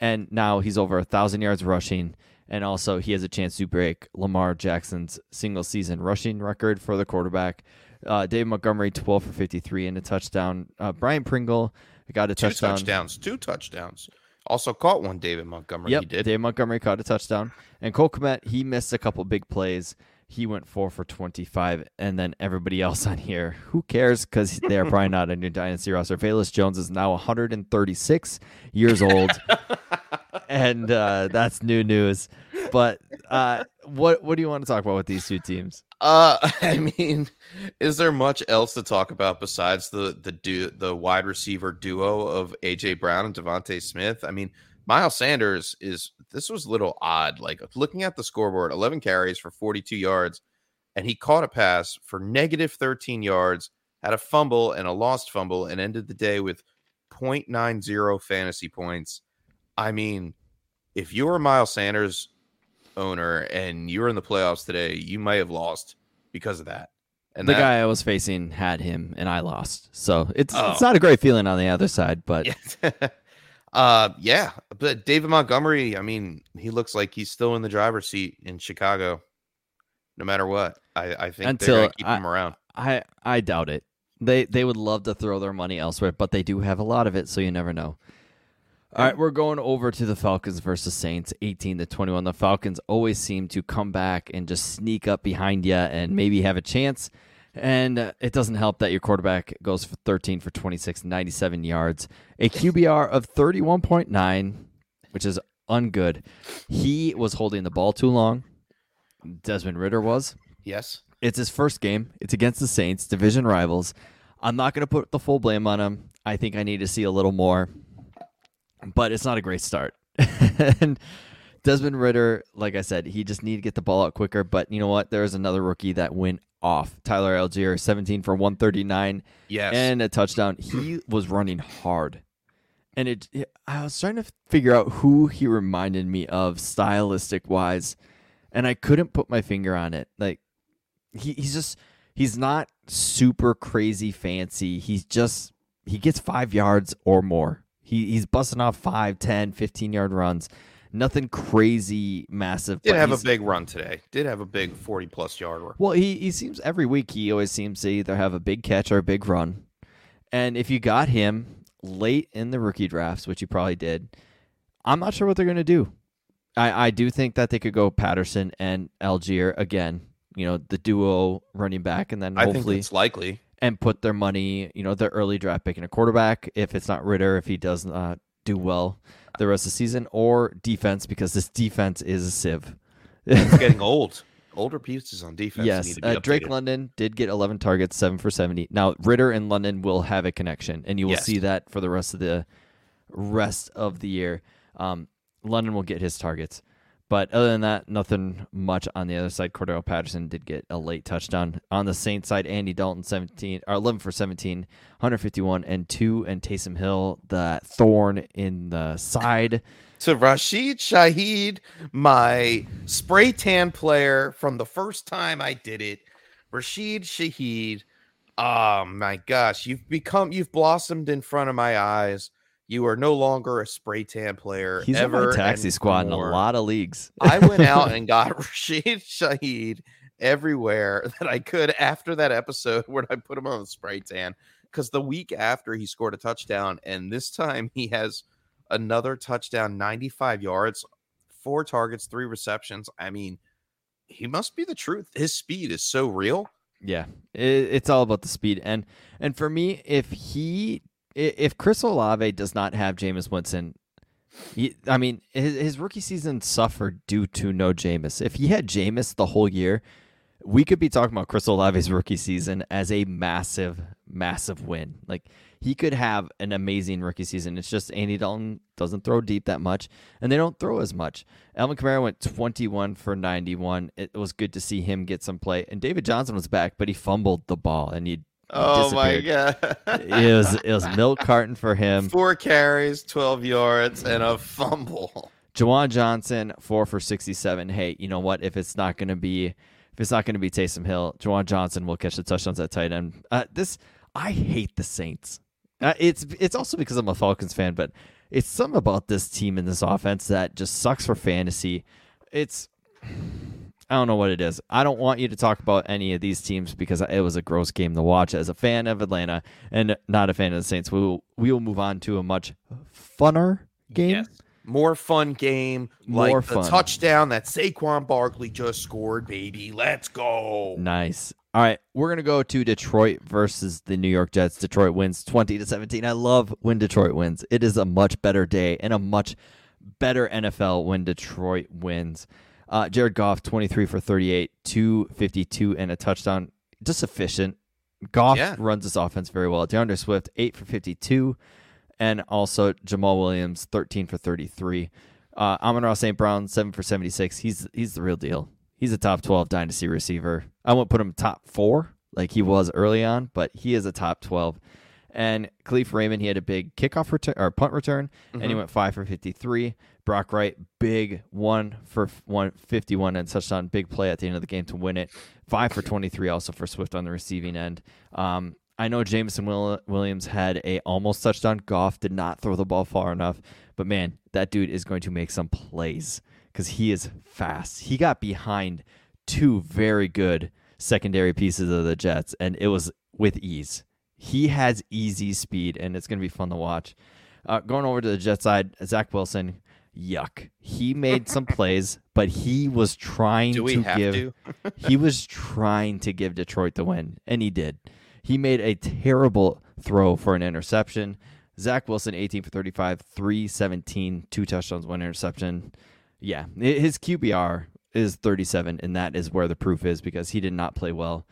and now he's over a thousand yards rushing. And also, he has a chance to break Lamar Jackson's single season rushing record for the quarterback. Uh, Dave Montgomery, 12 for 53 and a touchdown. Uh, Byron Pringle got a two touchdown. touchdowns, two touchdowns. Also caught one, David Montgomery. Yep, He did. Dave Montgomery caught a touchdown. And Cole Kmet, he missed a couple big plays. He went four for 25. And then everybody else on here, who cares? Because they're probably not on your dynasty roster. Velus Jones is now 136 years old. and uh, that's new news. But uh, what what do you want to talk about with these two teams? Uh, I mean, is there much else to talk about besides the the du- the wide receiver duo of AJ Brown and Devonta Smith? I mean, Miles Sanders is this was a little odd. Like looking at the scoreboard, 11 carries for 42 yards, and he caught a pass for negative 13 yards, had a fumble and a lost fumble, and ended the day with 0.90 fantasy points. I mean, if you're Miles Sanders owner and you're in the playoffs today, you may have lost because of that. And the that, guy I was facing had him, and I lost. So it's Oh. it's not a great feeling on the other side, but Yeah. uh, yeah. But David Montgomery, I mean, he looks like he's still in the driver's seat in Chicago, no matter what. I, I think Until they're gonna keep I- him around. I I doubt it. They they would love to throw their money elsewhere, but they do have a lot of it, so you never know. All right, we're going over to the Falcons versus Saints, 18 to 21. The Falcons always seem to come back and just sneak up behind you and maybe have a chance. And uh, it doesn't help that your quarterback goes for 13 for 26, 97 yards, a QBR of 31.9, which is ungood. He was holding the ball too long. Desmond Ridder was. Yes. It's his first game. It's against the Saints, division rivals. I'm not going to put the full blame on him. I think I need to see a little more, but it's not a great start. and Desmond Ridder, like I said, he just need to get the ball out quicker. But you know what? There's another rookie that went off. Tyler Allgeier, 17 for 139 Yes. and a touchdown. He was running hard. And it, it- I was trying to figure out who he reminded me of stylistic wise, and I couldn't put my finger on it. Like he, he's just he's not super crazy fancy. He's just he gets 5 yards or more. He he's busting off 5, 10, 15 yard runs. Nothing crazy massive. Did have a big run today. Did have a big 40 plus yard run. well, he, he seems every week he always seems to either have a big catch or a big run. And if you got him late in the rookie drafts, which you probably did, I'm not sure what they're gonna do. I, I do think that they could go Patterson and Allgeier again, you know, the duo running back and then I think hopefully it's likely. And put their money, you know, their early draft pick in a quarterback if it's not Ridder, if he does not do well the rest of the season, or defense because this defense is a sieve. It's getting old. Older pieces on defense. Yes, need to be uh, Drake. London did get 11 targets, seven for 70. Now Ridder and London will have a connection, and you will Yes. see that for the rest of the rest of the year. Um, London will get his targets, But other than that, nothing much on the other side. Cordarrelle Patterson did get a late touchdown. On the Saints side, Andy Dalton 17 or 11 for 17, 151 and 2 and Taysom Hill the thorn in the side to Rashid Shaheed, my spray tan player from the first time I did it. Rashid Shaheed. Oh my gosh, you've become you've blossomed in front of my eyes. You are no longer a spray tan player. He's ever on taxi squad more. in a lot of leagues. I went out and got Rashid Shaheed everywhere that I could after that episode where I put him on the spray tan. Because the week after he scored a touchdown, and this time he has another touchdown, 95 yards, four targets, three receptions. I mean, he must be the truth. His speed is so real. Yeah, it's all about the speed. And and for me, if he if Chris Olave does not have Jameis Winston, he, I mean, his, his rookie season suffered due to no Jameis. If he had Jameis the whole year, we could be talking about Chris Olave's rookie season as a massive, massive win. Like he could have an amazing rookie season. It's just Andy Dalton doesn't throw deep that much, and they don't throw as much. Alvin Kamara went 21 for 91. It was good to see him get some play. And David Johnson was back, but he fumbled the ball and he Oh my god! it was it was milk carton for him. Four carries, 12 yards, and a fumble. Juwan Johnson, four for 67. Hey, you know what? If it's not going to be if it's not going to be Taysom Hill, Juwan Johnson will catch the touchdowns at tight end. Uh, this I hate the Saints. Uh, it's it's also because I'm a Falcons fan, but it's something about this team and this offense that just sucks for fantasy. It's I don't know what it is. I don't want you to talk about any of these teams because it was a gross game to watch. As a fan of Atlanta and not a fan of the Saints, we will we will move on to a much funner game. Yes. More fun game, More like fun. the touchdown that Saquon Barkley just scored, baby. Let's go. Nice. All right, we're gonna go to Detroit versus the New York Jets. Detroit wins twenty to seventeen. I love when Detroit wins. It is a much better day and a much better NFL when Detroit wins. Uh, Jared Goff, twenty three for thirty eight, two fifty two, and a touchdown. Just efficient. Goff yeah. runs this offense very well. D'Andre Swift, eight for fifty two, and also Jamaal Williams, thirteen for thirty three. Uh, Amon-Ra St. Brown, seven for seventy six. He's he's the real deal he's a top 12 dynasty receiver. I won't put him top four like he was early on, but he is a top 12. And Kalif Raymond, he had a big kickoff return or punt return, mm-hmm. and he mm-hmm. went five for 53. Brock Wright, big one for 151 and touchdown, big play at the end of the game to win it. Five for 23 also for Swift on the receiving end. Um, I know Jameson Will- Williams had a almost touchdown. Goff did not throw the ball far enough, but man, that dude is going to make some plays because he is fast. He got behind two very good secondary pieces of the Jets, and it was with ease. He has easy speed, and it's going to be fun to watch. Uh, going over to the Jet side, Zach Wilson, yuck. He made some plays, but he was trying to give. To? he was trying to give Detroit the win, and he did. He made a terrible throw for an interception. Zach Wilson, 18 for 35, 317, two touchdowns, one interception. Yeah, his QBR is 37, and that is where the proof is because he did not play well.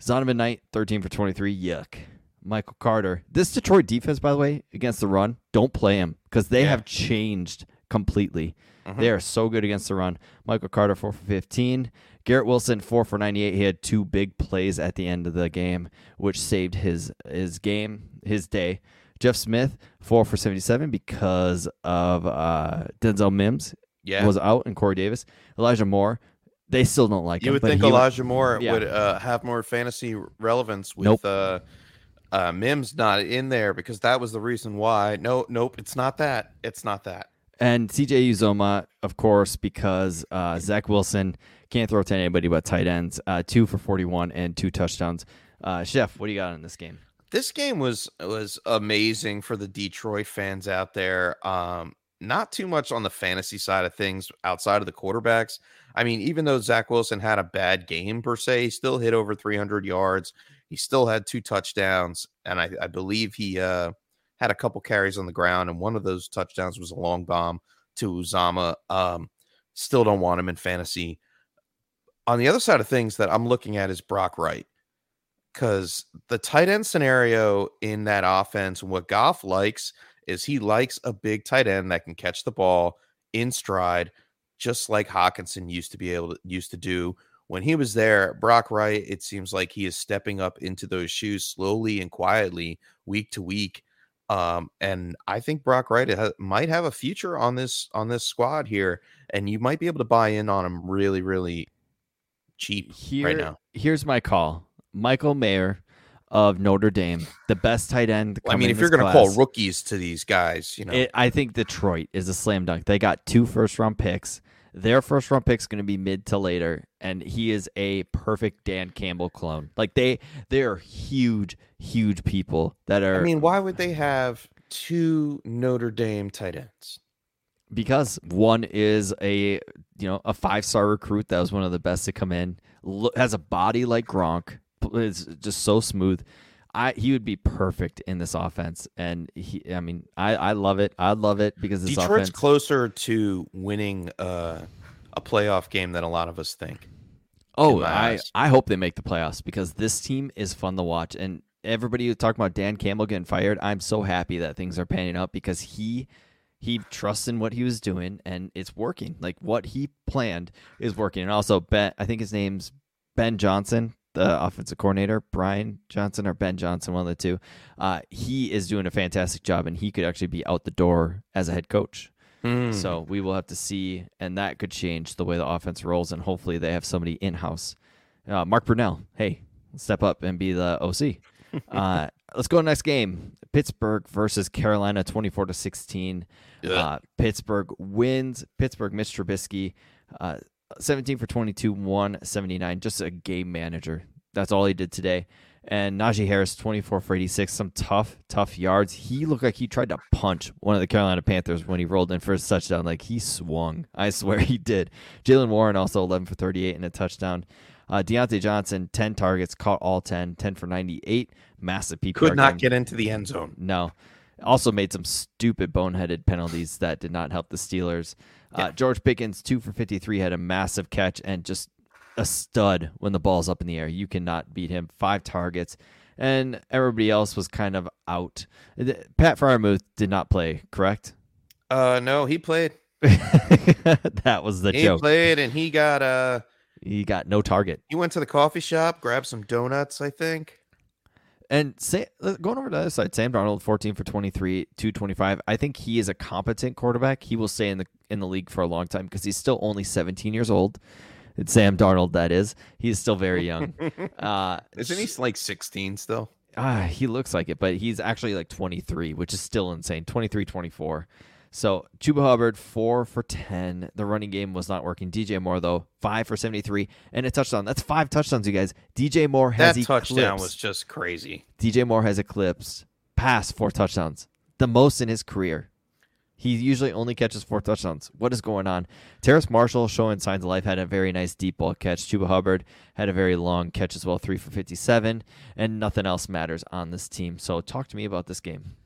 Zonovan Knight, 13 for 23. Yuck. Michael Carter. This Detroit defense, by the way, against the run, don't play him because they yeah. have changed completely. Mm-hmm. They are so good against the run. Michael Carter, 4 for 15. Garrett Wilson, 4 for 98. He had two big plays at the end of the game, which saved his his game, his day. Jeff Smith, 4 for 77 because of uh, Denzel Mims yeah. was out, and Corey Davis, Elijah Moore. They still don't like you him. would think Elijah would, Moore yeah. would uh, have more fantasy relevance with nope. uh, uh, Mims not in there because that was the reason why. No, nope, it's not that. It's not that. And CJ Uzomah, of course, because uh, Zach Wilson can't throw to anybody but tight ends. Uh, two for 41 and two touchdowns. Uh, Chef, what do you got in this game? This game was was amazing for the Detroit fans out there. Um, not too much on the fantasy side of things outside of the quarterbacks. I mean, even though Zach Wilson had a bad game per se, he still hit over 300 yards. He still had two touchdowns, and I, I believe he uh, had a couple carries on the ground, and one of those touchdowns was a long bomb to Uzomah. Um, still don't want him in fantasy. On the other side of things that I'm looking at is Brock Wright because the tight end scenario in that offense, what Goff likes – is he likes a big tight end that can catch the ball in stride, just like Hockenson used to be able to used to do when he was there. Brock Wright, it seems like he is stepping up into those shoes slowly and quietly, week to week. Um, and I think Brock Wright ha- might have a future on this on this squad here, and you might be able to buy in on him really, really cheap Here, right now. here's my call: Michael Mayer of Notre Dame, the best tight end. I mean, if you're going to call rookies to these guys, you know, It, I think Detroit is a slam dunk. They got two first round picks. Their first round pick is going to be mid to later, and he is a perfect Dan Campbell clone. Like they, they are huge, huge people that are. I mean, why would they have two Notre Dame tight ends? because one is a you know a five star recruit that was one of the best to come in. Has a body like Gronk. Is just so smooth. I he would be perfect in this offense, and he. I mean, I I love it. I love it because this Detroit's offense. closer to winning uh, a playoff game than a lot of us think. Oh, I, eyes. I hope they make the playoffs because this team is fun to watch. And everybody talking about Dan Campbell getting fired, I'm so happy that things are panning out because he he trusts in what he was doing and it's working. Like what he planned is working. And also Ben I think his name's Ben Johnson, the offensive coordinator, Brian Johnson or Ben Johnson, one of the two. Uh, he is doing a fantastic job and he could actually be out the door as a head coach. Hmm. So we will have to see, and that could change the way the offense rolls. And hopefully, they have somebody in house. Uh, Mark Brunell, hey, step up and be the OC. uh, let's go to next game: Pittsburgh versus Carolina, twenty-four to sixteen. Uh, Pittsburgh wins. Pittsburgh, Mitch Trubisky, uh, seventeen for twenty-two, one seventy-nine. Just a game manager. That's all he did today. And Najee Harris, 24 for 86, some tough, tough yards. He looked like he tried to punch one of the Carolina Panthers when he rolled in for his touchdown. Like he swung. I swear he did. Jaylen Warren also 11 for 38 and a touchdown. Uh, Diontae Johnson, 10 targets, caught all 10, 10 for 98. Massive PPR. Could not game. get into the end zone. No. Also made some stupid boneheaded penalties that did not help the Steelers. Uh, George Pickens, two for 53, had a massive catch and just a stud when the ball's up in the air. You cannot beat him. Five targets. And everybody else was kind of out. Pat Freiermuth did not play, correct? Uh, no, he played. that was the He joke. He played, and he got uh, He got no target. he went to the coffee shop, grabbed some donuts, I think. And say, uh, going over to the other side, Sam Darnold, 14 for 23, 225. I think he is a competent quarterback. He will stay in the in the league for a long time because he's still only 17 years old. It's Sam Darnold, that is. He's still very young. uh, Isn't he like 16 still? Ah, he looks like it, but he's actually like 23, which is still insane. 23, 24. So Chuba Hubbard, four for 10. The running game was not working. DJ Moore, though, five for 73 and a touchdown. That's five touchdowns, you guys. DJ Moore has That touchdown eclipsed- was just crazy. DJ Moore has eclipsed past four touchdowns, the most in his career. He usually only catches four touchdowns. What is going on? Terrace Marshall showing signs of life had a very nice deep ball catch. Chuba Hubbard had a very long catch as well, three for 57, and nothing else matters on this team. So talk to me about this game.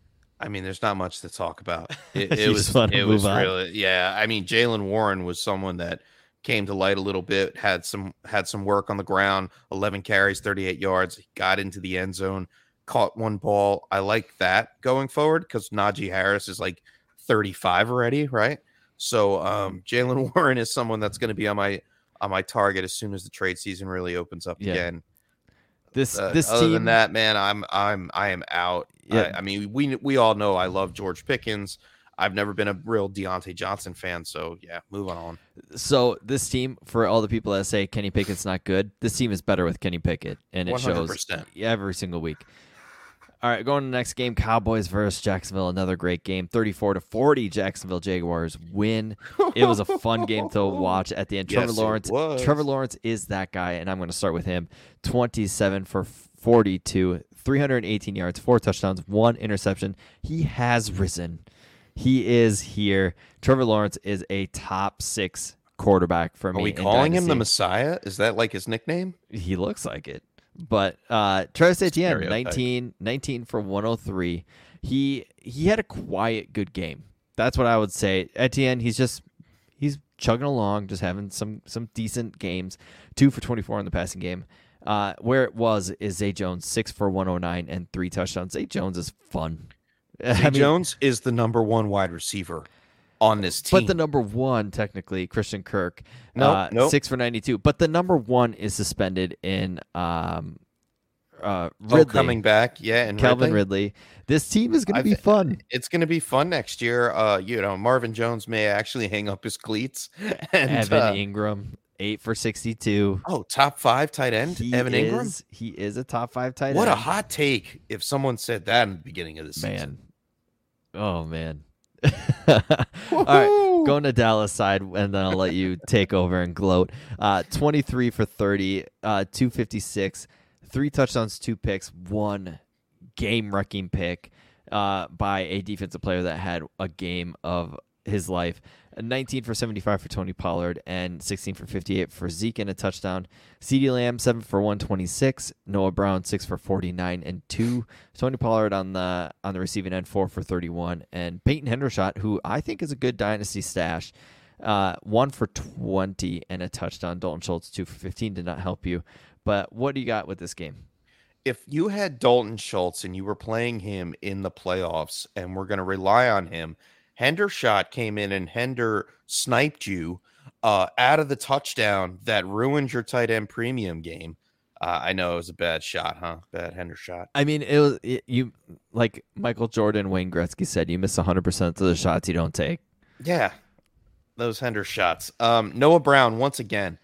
I mean, there's not much to talk about. It, it was it was on. really yeah. I mean, Jaylen Warren was someone that came to light a little bit, had some had some work on the ground, 11 carries, 38 yards, got into the end zone, caught one ball. I like that going forward because Najee Harris is like 35 already, right? So um, Jaylen Warren is someone that's going to be on my on my target as soon as the trade season really opens up Yeah. again. This Uh, this other team, than that, man, I'm I'm I am out. Yeah. I, I mean, we we all know I love George Pickens. I've never been a real Diontae Johnson fan, so yeah, moving on. so this team, for all the people that say Kenny Pickett's not good, this team is better with Kenny Pickett, and it shows 100%. every single week. All right, going to the next game, Cowboys versus Jacksonville. Another great game, thirty-four to forty. Jacksonville Jaguars win. It was a fun game to watch at the end. Yes, Trevor it Lawrence. Trevor Lawrence is that guy, and I'm going to start with him. Twenty-seven for forty-two, three hundred eighteen yards, four touchdowns, one interception. He has risen. He is here. Trevor Lawrence is a top six quarterback for me. Are we in calling him the Messiah? Is that like his nickname? He looks like it. But uh Travis Etienne, Stereotype. 19, 19 for 103. He he had a quiet good game. That's what I would say. Etienne, he's just he's chugging along, just having some some decent games. Two for 24 in the passing game. Uh, where it was is Zay Jones, six for 109 and three touchdowns. Zay Jones is fun. I Zay mean, Jones is the number one wide receiver on this team. But the number one, technically, Christian Kirk, Nope, uh, nope. six for ninety-two. But the number one is suspended in um, uh, Oh, coming back, yeah, and Calvin Ridley. Ridley. This team is going to be fun. It's going to be fun next year. Uh, you know, Marvin Jones may actually hang up his cleats. And Evan uh, Engram, eight for sixty-two. oh, top five tight end, He Evan Engram. He is a top five tight end. What a hot take! If someone said that in the beginning of the season, man. Oh man. All right, going to Dallas side, and then I'll let you take over and gloat. Uh, 23 for 30, uh, 256, three touchdowns, two picks, one game wrecking pick uh, by a defensive player that had a game of his life. 19 for 75 for Tony Pollard and 16 for 58 for Zeke and a touchdown. CeeDee Lamb 7 for 126, Noah Brown 6 for 49 and 2. Tony Pollard on the on the receiving end 4 for 31 and Peyton Hendershot who I think is a good dynasty stash. Uh, 1 for 20 and a touchdown. Dalton Schultz 2 for 15 did not help you. But what do you got with this game? if you had Dalton Schultz and you were playing him in the playoffs and we're going to rely on him, Hender shot came in and Hender sniped you uh, out of the touchdown that ruined your tight end premium game. Uh, I know it was a bad shot, huh? Bad Hender shot. I mean, it was it, you like Michael Jordan, Wayne Gretzky said, you miss 100% of the shots you don't take. Yeah, those Hender shots. Um, Noah Brown once again.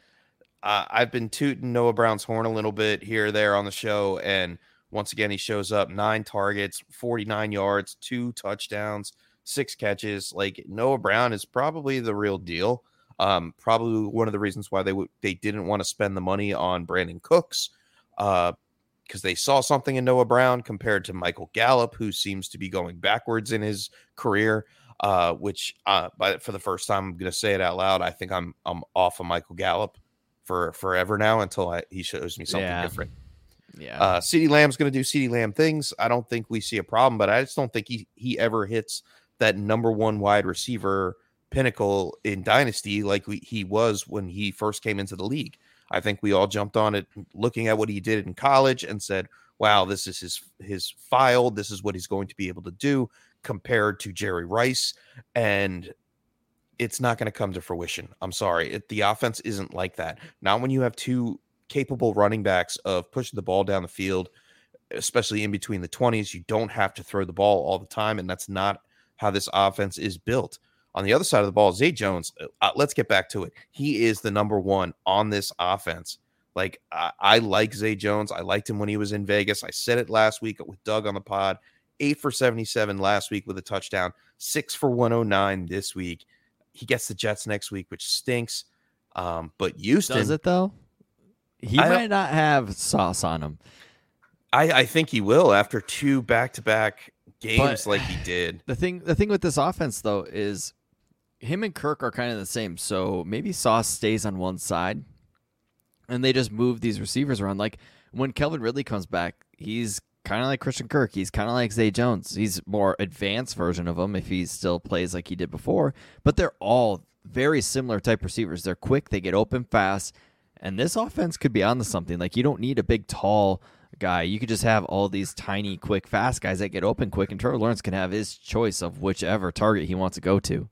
Uh, I've been tooting Noah Brown's horn a little bit here or there on the show, and once again he shows up nine targets, forty nine yards, two touchdowns, six catches. Like Noah Brown is probably the real deal. Um, probably one of the reasons why they would they didn't want to spend the money on Brandin Cooks, uh, because they saw something in Noah Brown compared to Michael Gallup, who seems to be going backwards in his career uh, which uh, but for the first time, I'm going to say it out loud. I think I'm I'm off of Michael Gallup for forever now until I, he shows me something Yeah. different. Yeah. Uh, CeeDee Lamb's going to do CeeDee Lamb things. I don't think we see a problem, but I just don't think he he ever hits that number one wide receiver pinnacle in dynasty like we, he was when he first came into the league. I think we all jumped on it looking at what he did in college and said, "Wow, this is his his file. This is what he's going to be able to do." Compared to Jerry Rice, and it's not going to come to fruition. I'm sorry, it, the offense isn't like that. Not when you have two capable running backs of pushing the ball down the field, especially in between the 20s. You don't have to throw the ball all the time, and that's not how this offense is built. On the other side of the ball, Zay Jones, uh, let's get back to it. He is the number one on this offense. Like, I, I like Zay Jones. I liked him when he was in Vegas. I said it last week with Doug on the pod. Eight for 77 last week with a touchdown, six for 109 this week. He gets the Jets next week, which stinks. Um, but Houston, Does it though? He I might not have sauce on him. I, I think he will after two back to back games But- like he did. The thing the thing with this offense though is him and Kirk are kind of the same. So maybe Sauce stays on one side and they just move these receivers around. Like when Calvin Ridley comes back, he's kind of like Christian Kirk. He's kind of like Zay Jones. He's more advanced version of him if he still plays like he did before. But they're all very similar type receivers. They're quick, they get open fast, and this offense could be onto something. Like you don't need a big tall guy. You could just have all these tiny, quick, fast guys that get open quick, and Trevor Lawrence can have his choice of whichever target he wants to go to.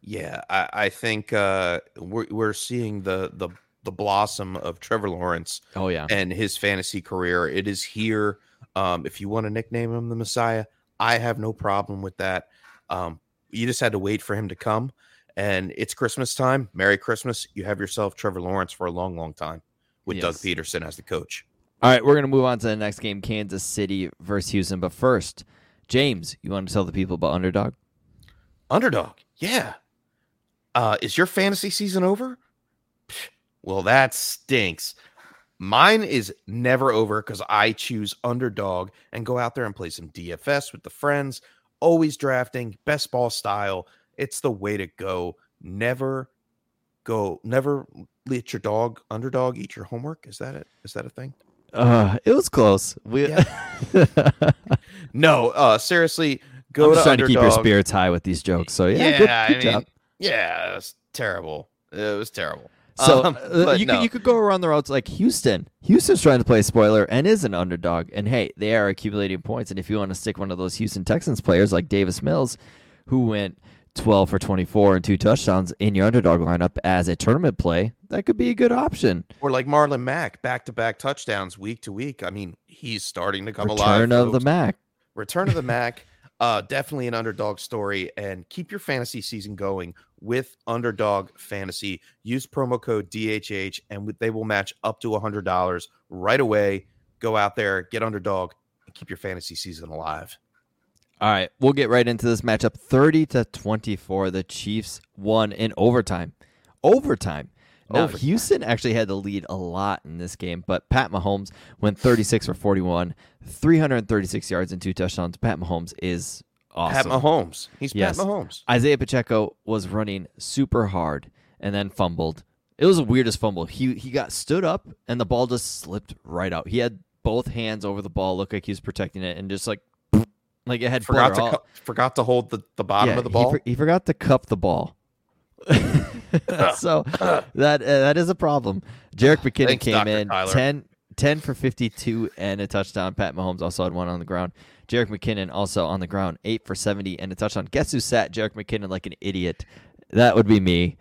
Yeah, I, I think uh, we're we're seeing the the the blossom of Trevor Lawrence Oh yeah, and his fantasy career. It is here. Um, if you want to nickname him the Messiah, I have no problem with that. Um, you just had to wait for him to come, and it's Christmas time. Merry Christmas! You have yourself Trevor Lawrence for a long, long time with Doug Pederson as the coach. All right, we're gonna move on to the next game: Kansas City versus Houston. But first, James, you want to tell the people about Underdog? Underdog, yeah. Uh, is your fantasy season over? Well, that stinks. Mine is never over because I choose underdog and go out there and play some DFS with the friends. Always drafting best ball style. It's the way to go. Never go. Never let your dog underdog eat your homework. Is that it? Is that a thing? Uh, it was close. We. No. Uh, seriously, go I'm to trying to keep your spirits high with these jokes. So yeah, Yeah, good, I good mean, job. yeah, it was terrible. It was terrible. So Um, uh, you no. could you could go around the routes like Houston. Houston's trying to play spoiler and is an underdog. And hey, they are accumulating points. And if you want to stick one of those Houston Texans players like Davis Mills, who went 12 for 24 and two touchdowns in your underdog lineup as a tournament play, that could be a good option. Or like Marlon Mack, back to back touchdowns week to week. I mean, he's starting to come alive. Return of the folks. Mac. Return of the Mac. Uh, definitely an underdog story. And keep your fantasy season going with Underdog Fantasy. Use promo code DHH and they will match up to $100 right away. Go out there, get Underdog, and keep your fantasy season alive. All right, we'll get right into this matchup. 30 to 24. The Chiefs won in overtime. Overtime. Now, Overtime. Houston actually had the lead a lot in this game, but Pat Mahomes went 36 for 41, 336 yards and two touchdowns. Pat Mahomes is awesome. Pat Mahomes. He's Yes. Pat Mahomes. Isaiah Pacheco was running super hard and then fumbled. It was the weirdest fumble. He he got stood up and the ball just slipped right out. He had both hands over the ball, looked like he was protecting it, and just like like it had Forgot to all- cu- forgot to hold the, the bottom yeah, of the he ball. for- He, forgot to cup the ball. so that uh, that is a problem. Jarek McKinnon Thanks, came Dr. in Kyler. 10, 10 for 52 and a touchdown. Pat Mahomes also had one on the ground. Jerick McKinnon also on the ground, 8 for 70 and a touchdown. Guess who sat Jerick McKinnon like an idiot? That would be me.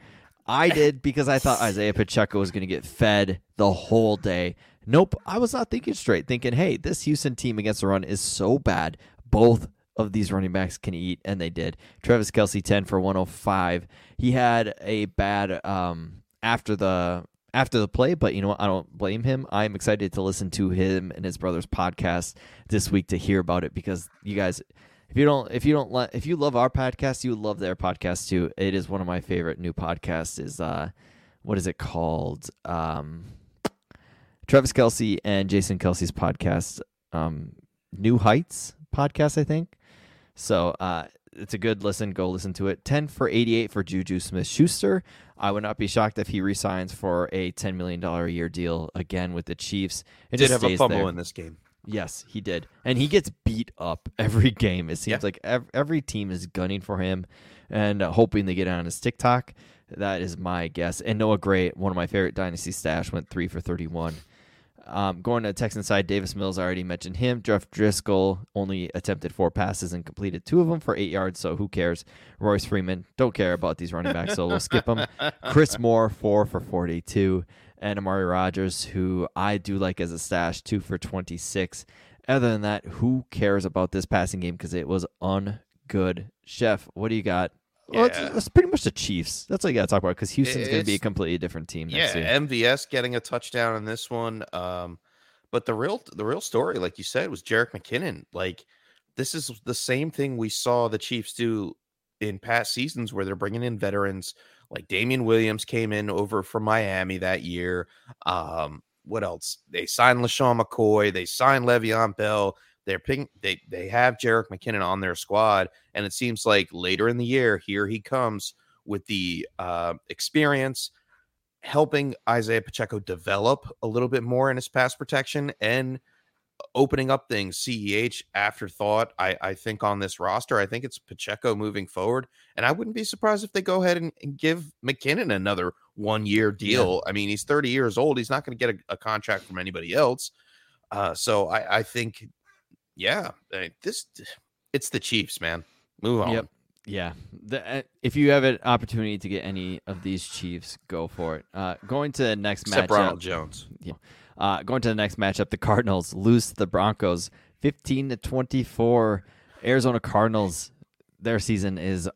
I did because I thought Isaiah Pacheco was going to get fed the whole day. Nope, I was not thinking straight, thinking, hey, this Houston team against the run is so bad. Both of these running backs can eat, and they did. Travis Kelce, 10 for 105. He had a bad um, after the after the play, but you know what? I don't blame him. I'm excited to listen to him and his brother's podcast this week to hear about it because you guys if you don't if you don't let if you love our podcast, you love their podcast too. It is one of my favorite new podcasts is uh what is it called? Um Travis Kelce and Jason Kelce's podcast, um New Heights podcast, I think. So uh it's a good listen. Go listen to it. 10 for 88 for Juju Smith Schuster. I would not be shocked if he resigns for a $10 million a year deal again with the Chiefs. It Did have a fumble there. in this game. Yes, he did. And he gets beat up every game. It seems Yeah. like ev- every team is gunning for him and uh, hoping they get on his TikTok. That is my guess. And Noah Gray, one of my favorite dynasty stash, went three for 31. Um, going to the Texan side, Davis Mills, I already mentioned him. Jeff Driskel only attempted four passes and completed two of them for eight yards, so who cares? Royce Freeman, don't care about these running backs, so we'll skip them. Chris Moore, four for 42. And Amari Rogers, who I do like as a stash, two for 26. Other than that, who cares about this passing game because it was ungood. Chef, what do you got? Well, it's, it's pretty much the Chiefs. That's all you got to talk about because Houston's going to be a completely different team next Yeah, year. MVS getting a touchdown in this one. Um, but the real the real story, like you said, was Jerick McKinnon. Like this is the same thing we saw the Chiefs do in past seasons, where they're bringing in veterans. Like Damien Williams came in over from Miami that year. Um, what else? They signed LeSean McCoy. They signed Le'Veon Bell. They're picking. They they have Jerick McKinnon on their squad, and it seems like later in the year, here he comes with the uh, experience helping Isaiah Pacheco develop a little bit more in his pass protection and opening up things. CEH afterthought, I, I think on this roster, I think it's Pacheco moving forward, and I wouldn't be surprised if they go ahead and, and give McKinnon another one year deal. I mean, he's 30 years old; he's not going to get a, a contract from anybody else. Uh, so I, I think, yeah, uh, this it's the Chiefs, man. Move on. Yep. Yeah. The, uh, if you have an opportunity to get any of these Chiefs, go for it. Uh, going to the next Except matchup. Ronald Jones. Uh, going to the next matchup, the Cardinals lose to the Broncos, fifteen to twenty-four. Arizona Cardinals, their season is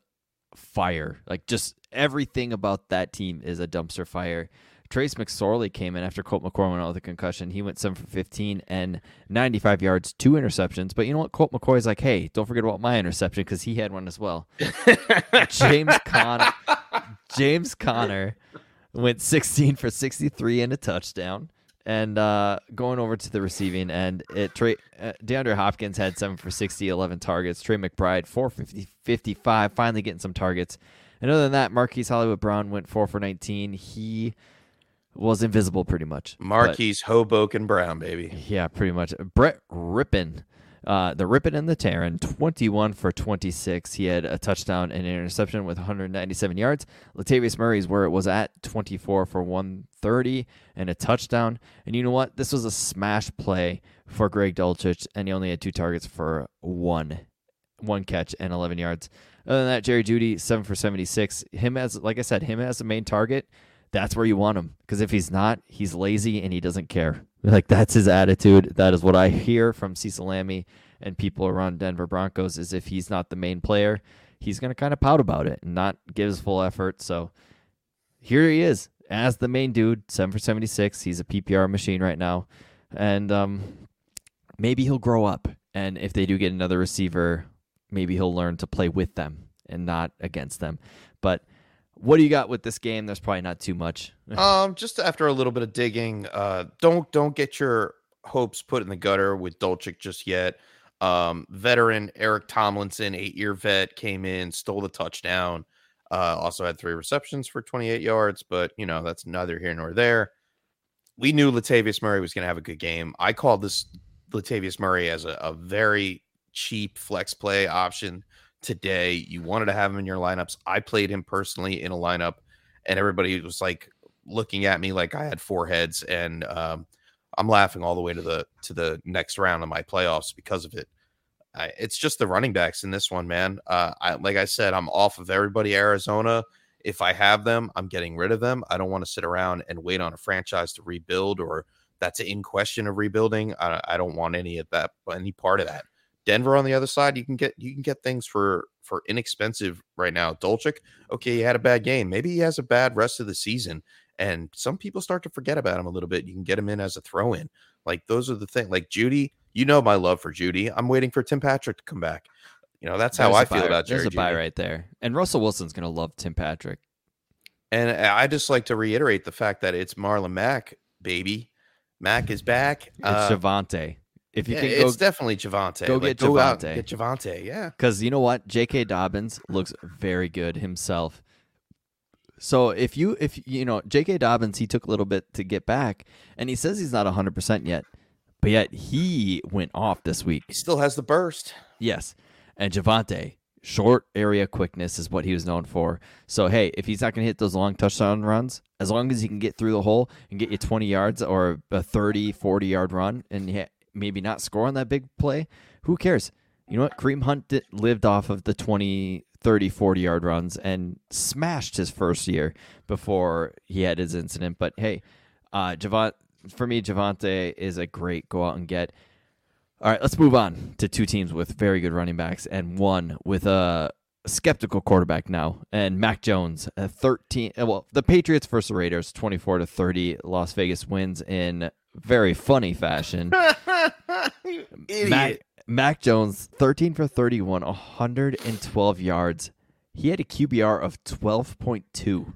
fire. Like just everything about that team is a dumpster fire. Trace McSorley came in after Colt McCoy went out with a concussion. He went seven for fifteen and ninety-five yards, two interceptions. But you know what? Colt McCoy's like, hey, don't forget about my interception because he had one as well. James Conner. James Conner went 16 for 63 and a touchdown. And uh, going over to the receiving end, it Trey, uh, DeAndre Hopkins had 7 for 60, 11 targets. Trey McBride, 4 50, 55, finally getting some targets. And other than that, Marquise Hollywood Brown went 4 for 19. He was invisible pretty much. but- Hoboken Brown, baby. yeah, pretty much. Brett Rypien, uh, the Rippin and the Terran, 21 for 26. He had a touchdown and an interception with 197 yards. Latavius Murray's where it was at, 24 for 130 and a touchdown. And you know what? This was a smash play for Greg Dulcich, and he only had two targets for one, one catch and 11 yards. Other than that, Jerry Jeudy, seven for 76. Him as, like I said, him as the main target, that's where you want him. Because if he's not, he's lazy and he doesn't care. Like, that's his attitude. That is what I hear from Cecil Lammey and people around Denver Broncos is if he's not the main player, he's going to kind of pout about it and not give his full effort. So here he is as the main dude, 7 for 76. He's a PPR machine right now. And um, maybe he'll grow up. And if they do get another receiver, maybe he'll learn to play with them and not against them. But what do you got with this game? There's probably not too much. um, just after a little bit of digging, uh, don't don't get your hopes put in the gutter with Dulcich just yet. Um, veteran Eric Tomlinson, eight year vet, came in, stole the touchdown. Uh, also had three receptions for 28 yards, but you know that's neither here nor there. We knew Latavius Murray was going to have a good game. I called this Latavius Murray as a, a very cheap flex play option today. You wanted to have him in your lineups. I played him personally in a lineup, and everybody was like looking at me like I had four heads, and um, I'm laughing all the way to the to the next round of my playoffs because of it. I, it's just the running backs in this one, man. Uh, I, like I said, I'm off of everybody Arizona. If I have them, I'm getting rid of them. I don't want to sit around and wait on a franchise to rebuild or that's in question of rebuilding. I, I don't want any of that, any part of that. Denver on the other side, you can get you can get things for for inexpensive right now. Dulcich, okay, he had a bad game. Maybe he has a bad rest of the season, and some people start to forget about him a little bit. You can get him in as a throw in. Like those are the things. Like Jeudy, you know my love for Jeudy. I'm waiting for Tim Patrick to come back. You know that's how I feel about Jerry There's a buy right there. And Russell Wilson's going to love Tim Patrick. And I just like to reiterate the fact that it's Marlon Mack, baby. Mack is back. It's Uh, Javonte. If you yeah, can go it's definitely Javonte. go Like, get out Javonte. Get Javonte. Yeah. Because you know what, J.K. Dobbins looks very good himself. So if you if you know J.K. Dobbins, he took a little bit to get back, and he says he's not hundred percent yet, but yet he went off this week. He still has the burst. Yes, and Javonte, short area quickness is what he was known for. So hey, if he's not going to hit those long touchdown runs, as long as he can get through the hole and get you 20 yards or a 30, 40 yard run and maybe not score on that big play, who cares? You know what? Kareem Hunt did, lived off of the 20, 30, 40 yard runs and smashed his first year before he had his incident. But hey, uh, for me, Javonte is a great go out and get. All right, let's move on to two teams with very good running backs and one with a skeptical quarterback now. And Mac Jones, a 13. uh, Well, the Patriots versus Raiders, 24 to 30. Las Vegas wins in very funny fashion. Mac, Mac Jones, 13 for 31, 112 yards. He had a QBR of 12.2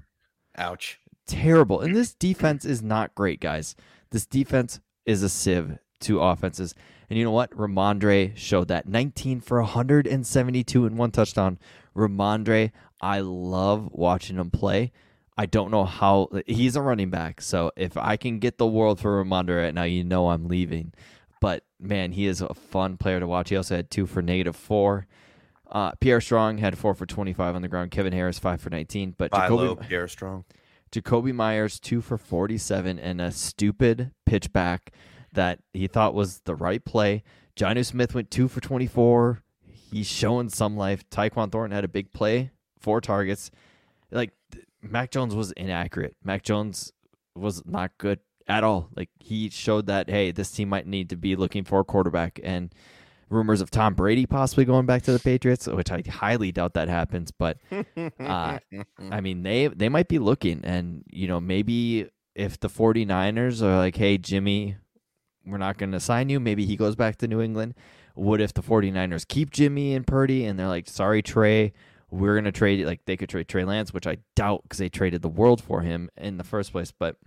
Ouch. terrible. And this defense is not great, guys. This defense is a sieve to offenses. And you know what? Rhamondre showed that 19 for 172 and one touchdown. Rhamondre, I love watching him play. I don't know how he's a running back. So if I can get the world for Rhamondre right now, you know I'm leaving. But man, he is a fun player to watch. He also had two for negative four. Uh, Pierre Strong had four for 25 on the ground. Kevin Harris, five for 19. But Jakobi, low, Pierre Strong. Jakobi Meyers two for 47 and a stupid pitch back that he thought was the right play. Jonnu Smith went two for 24. He's showing some life. Tyquan Thornton had a big play, four targets. Like Mac Jones was inaccurate. Mac Jones was not good at all. Like he showed that hey, this team might need to be looking for a quarterback and rumors of Tom Brady possibly going back to the Patriots, which I highly doubt that happens, but uh, I mean, they they might be looking, and you know, maybe if the 49ers are like, "Hey, Jimmy, we're not going to sign you," maybe he goes back to New England. What if the 49ers keep Jimmy and Purdy, and they're like, "Sorry, Trey, we're going to trade. Like they could trade Trey Lance, which I doubt because they traded the world for him in the first place. But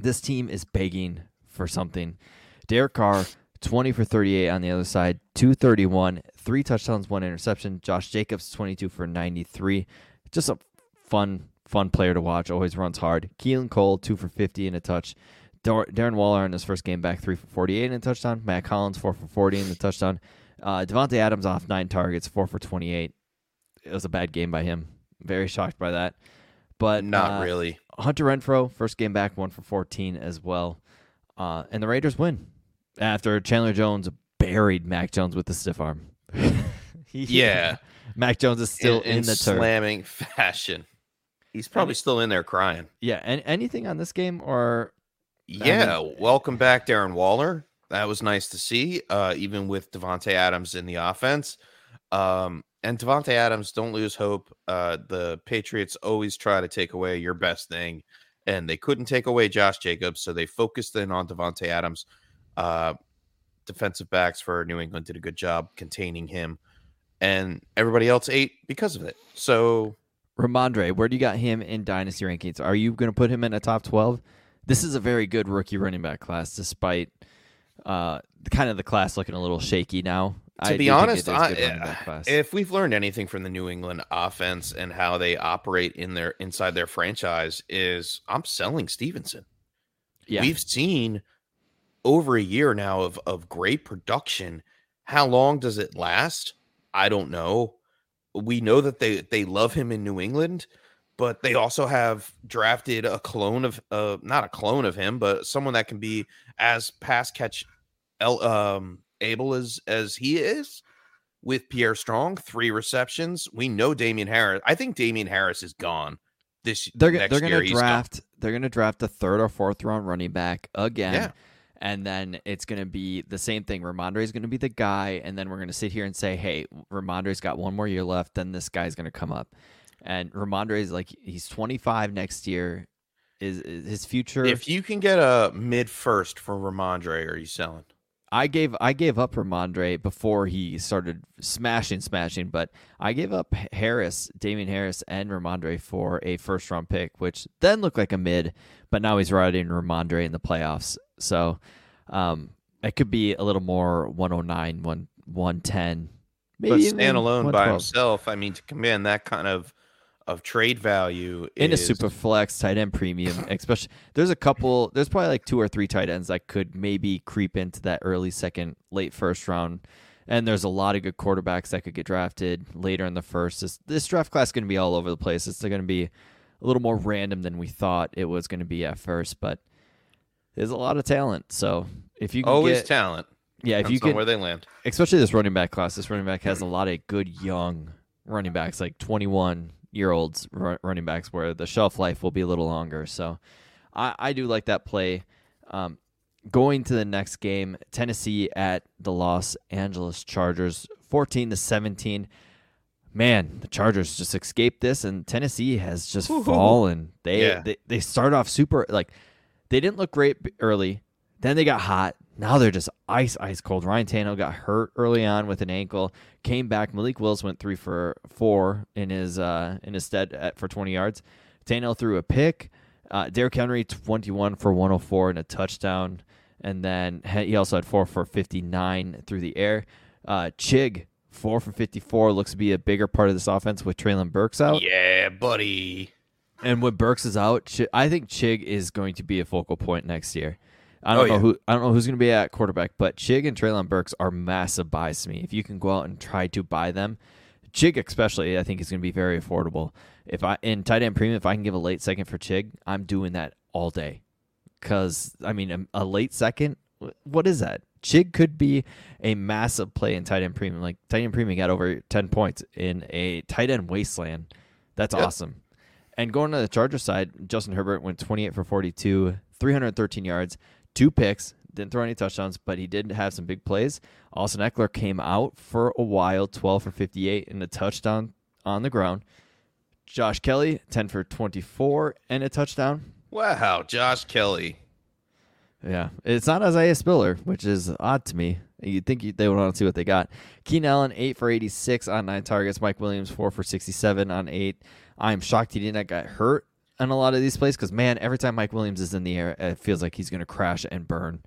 this team is begging for something. Derek Carr. 20 for 38 on the other side, 231, three touchdowns, one interception. Josh Jacobs, 22 for 93. Just a fun, fun player to watch. Always runs hard. Keelan Cole, two for 50 and a touch. Dar- Darren Waller in his first game back, three for 48 and a touchdown. Mack Hollins, four for 40 and a touchdown. Uh, Davante Adams off nine targets, four for 28. It was a bad game by him. Very shocked by that. But Not uh, really. Hunter Renfrow, first game back, one for 14 as well. Uh, and the Raiders win after Chandler Jones buried Mac Jones with the stiff arm. Yeah. Mac Jones is still in, in, the turf. slamming fashion. He's probably still in there crying. Yeah, and anything on this game or Yeah, welcome back, Darren Waller. That was nice to see, uh, even with Davante Adams in the offense. Um, and Davante Adams, don't lose hope. Uh, the Patriots always try to take away your best thing, and they couldn't take away Josh Jacobs, so they focused in on Davante Adams. Uh, defensive backs for New England did a good job containing him, and everybody else ate because of it. So Rhamondre, where do you got him in dynasty rankings? Are you going to put him in a top 12? This is a very good rookie running back class, despite uh, kind of the class looking a little shaky now. To I be honest, I, good running back class. if we've learned anything from the New England offense and how they operate in their inside their franchise, is I'm selling Stevenson. yeah, We've seen over a year now of of great production. How long does it last? I don't know. We know that they they love him in New England, but they also have drafted a clone of uh not a clone of him, but someone that can be as pass catch um able as as he is with Pierre Strong, three receptions. We know Damien Harris. I think Damien Harris is gone this they're they're gonna draft. They're going to draft a third or fourth round running back again. Yeah. And then it's going to be the same thing. Rhamondre is going to be the guy, and then we're going to sit here and say, "Hey, Rhamondre's got one more year left. Then this guy's going to come up." And Rhamondre is like he's 25 next year. Is, is his future? If you can get a mid first for Rhamondre, are you selling? I gave I gave up Rhamondre before he started smashing, smashing, but I gave up Harris, Damien Harris, and Rhamondre for a first round pick, which then looked like a mid, but now he's riding Rhamondre in the playoffs. So um, it could be a little more 109, 1, 110. Maybe But standalone by himself, I mean, to command that kind of of trade value in a is- super flex tight end premium, especially there's a couple there's probably like two or three tight ends that could maybe creep into that early second, late first round. And there's a lot of good quarterbacks that could get drafted later in the first. This, this draft class is going to be all over the place. It's going to be a little more random than we thought it was going to be at first, but there's a lot of talent. So if you can always get, talent. yeah, if you can, where they land. especially this running back class. This running back has a lot of good young running backs, like 21 year olds running backs, where the shelf life will be a little longer. So I, I do like that play. Um, going to the next game, Tennessee at the Los Angeles Chargers, 14 to 17. Man, the Chargers just escaped this, and Tennessee has just fallen. They, Yeah. they they start off super like they didn't look great early. Then they got hot. Now they're just ice, ice cold. Ryan Tannehill got hurt early on with an ankle. Came back. Malik Willis went three for four in his uh, in his stead at, for twenty yards. Tannehill threw a pick. Uh, Derrick Henry twenty one for one hundred four and a touchdown. And then he also had four for fifty nine through the air. Uh, Chig four for fifty four looks to be a bigger part of this offense with Treylon Burks out. Yeah, buddy. And when Burks is out, I think Chig is going to be a focal point next year. I don't Oh, know yeah. who I don't know who's going to be at quarterback, but Chig and Treylon Burks are massive buys to me. If you can go out and try to buy them, Chig especially, I think is going to be very affordable. If I in tight end premium, if I can give a late second for Chig, I'm doing that all day. Because I mean, a, a late second, what is that? Chig could be a massive play in tight end premium. Like tight end premium got over ten points in a tight end wasteland. That's Yep. awesome. And going to the Charger side, Justin Herbert went 28 for 42, 313 yards, two picks, didn't throw any touchdowns, but he did have some big plays. Austin Ekeler came out for a while, 12 for 58, and a touchdown on the ground. Josh Kelley, 10 for 24, and a touchdown. Wow, Josh Kelley. Yeah, it's not Isaiah Spiller, which is odd to me. You'd think they would want to see what they got. Keenan Allen, 8 for 86 on 9 targets. Mike Williams, 4 for 67 on 8. I'm shocked he didn't get hurt on a lot of these plays because, man, every time Mike Williams is in the air, it feels like he's going to crash and burn.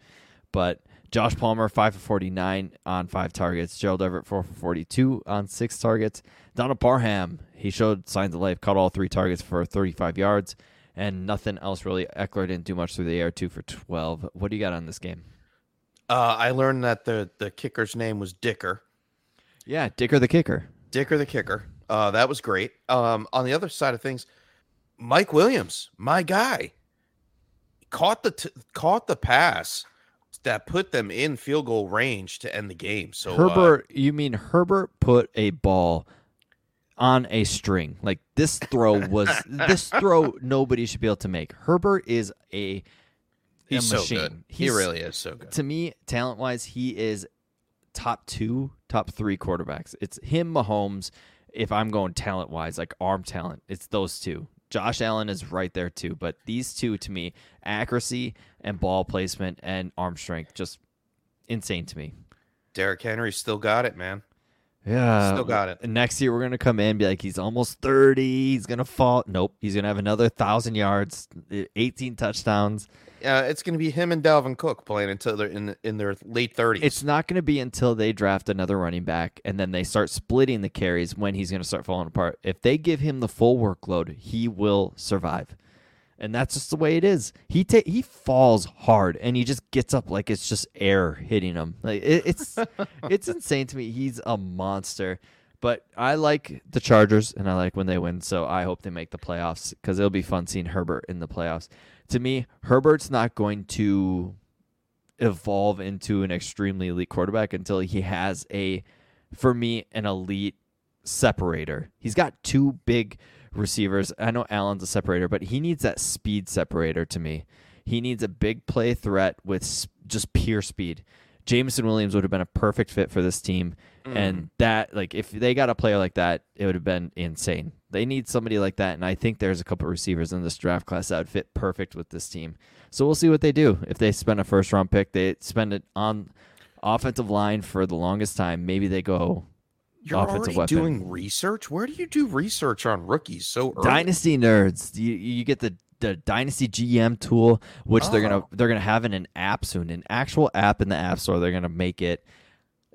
But Josh Palmer, 5 for 49 on 5 targets. Gerald Everett, 4 for 42 on 6 targets. Donald Parham, he showed signs of life, caught all three targets for 35 yards, and nothing else really. Ekeler didn't do much through the air, 2 for 12. What do you got on this game? Uh, I learned that the the kicker's name was Dicker. Yeah, Dicker the kicker. Dicker the kicker. Uh, that was great. Um, on the other side of things, Mike Williams, my guy, caught the t- caught the pass that put them in field goal range to end the game. So uh, Herbert, you mean Herbert put a ball on a string? Like this throw was this throw nobody should be able to make. Herbert is a he's a so machine. good. He really is so good. to me, talent wise, he is top two, top three quarterbacks. It's him, Mahomes. If I'm going talent wise, like arm talent, it's those two. Josh Allen is right there too, but these two to me, accuracy and ball placement and arm strength, just insane to me. Derrick Henry still got it, man. Yeah, Still got it. Next year we're gonna come in and be like, he's almost thirty. He's gonna fall. Nope, he's gonna have another thousand yards, eighteen touchdowns. Uh, it's going to be him and Dalvin Cook playing until they're in in their late thirties. It's not going to be until they draft another running back and then they start splitting the carries when he's going to start falling apart. If they give him the full workload, he will survive. And that's just the way it is. He ta- he falls hard and he just gets up like it's just air hitting him. Like it, it's it's insane to me. He's a monster. But I like the Chargers and I like when they win, so I hope they make the playoffs because it'll be fun seeing Herbert in the playoffs. To me, Herbert's not going to evolve into an extremely elite quarterback until he has a, for me, an elite separator. He's got two big receivers. I know Allen's a separator, but he needs that speed separator to me. He needs a big play threat with just pure speed. Jameson Williams would have been a perfect fit for this team. And mm. that, like, if they got a player like that, it would have been insane. They need somebody like that. And I think there's a couple receivers in this draft class that would fit perfect with this team. So we'll see what they do. If they spend a first round pick, they spend it on offensive line for the longest time. Maybe they go You're offensive already weapon. doing research. Where do you do research on rookies so early? Dynasty nerds. You you get the the Dynasty GM tool, which they're gonna Oh. they're gonna have in an app soon, an actual app in the App Store. They're gonna make it.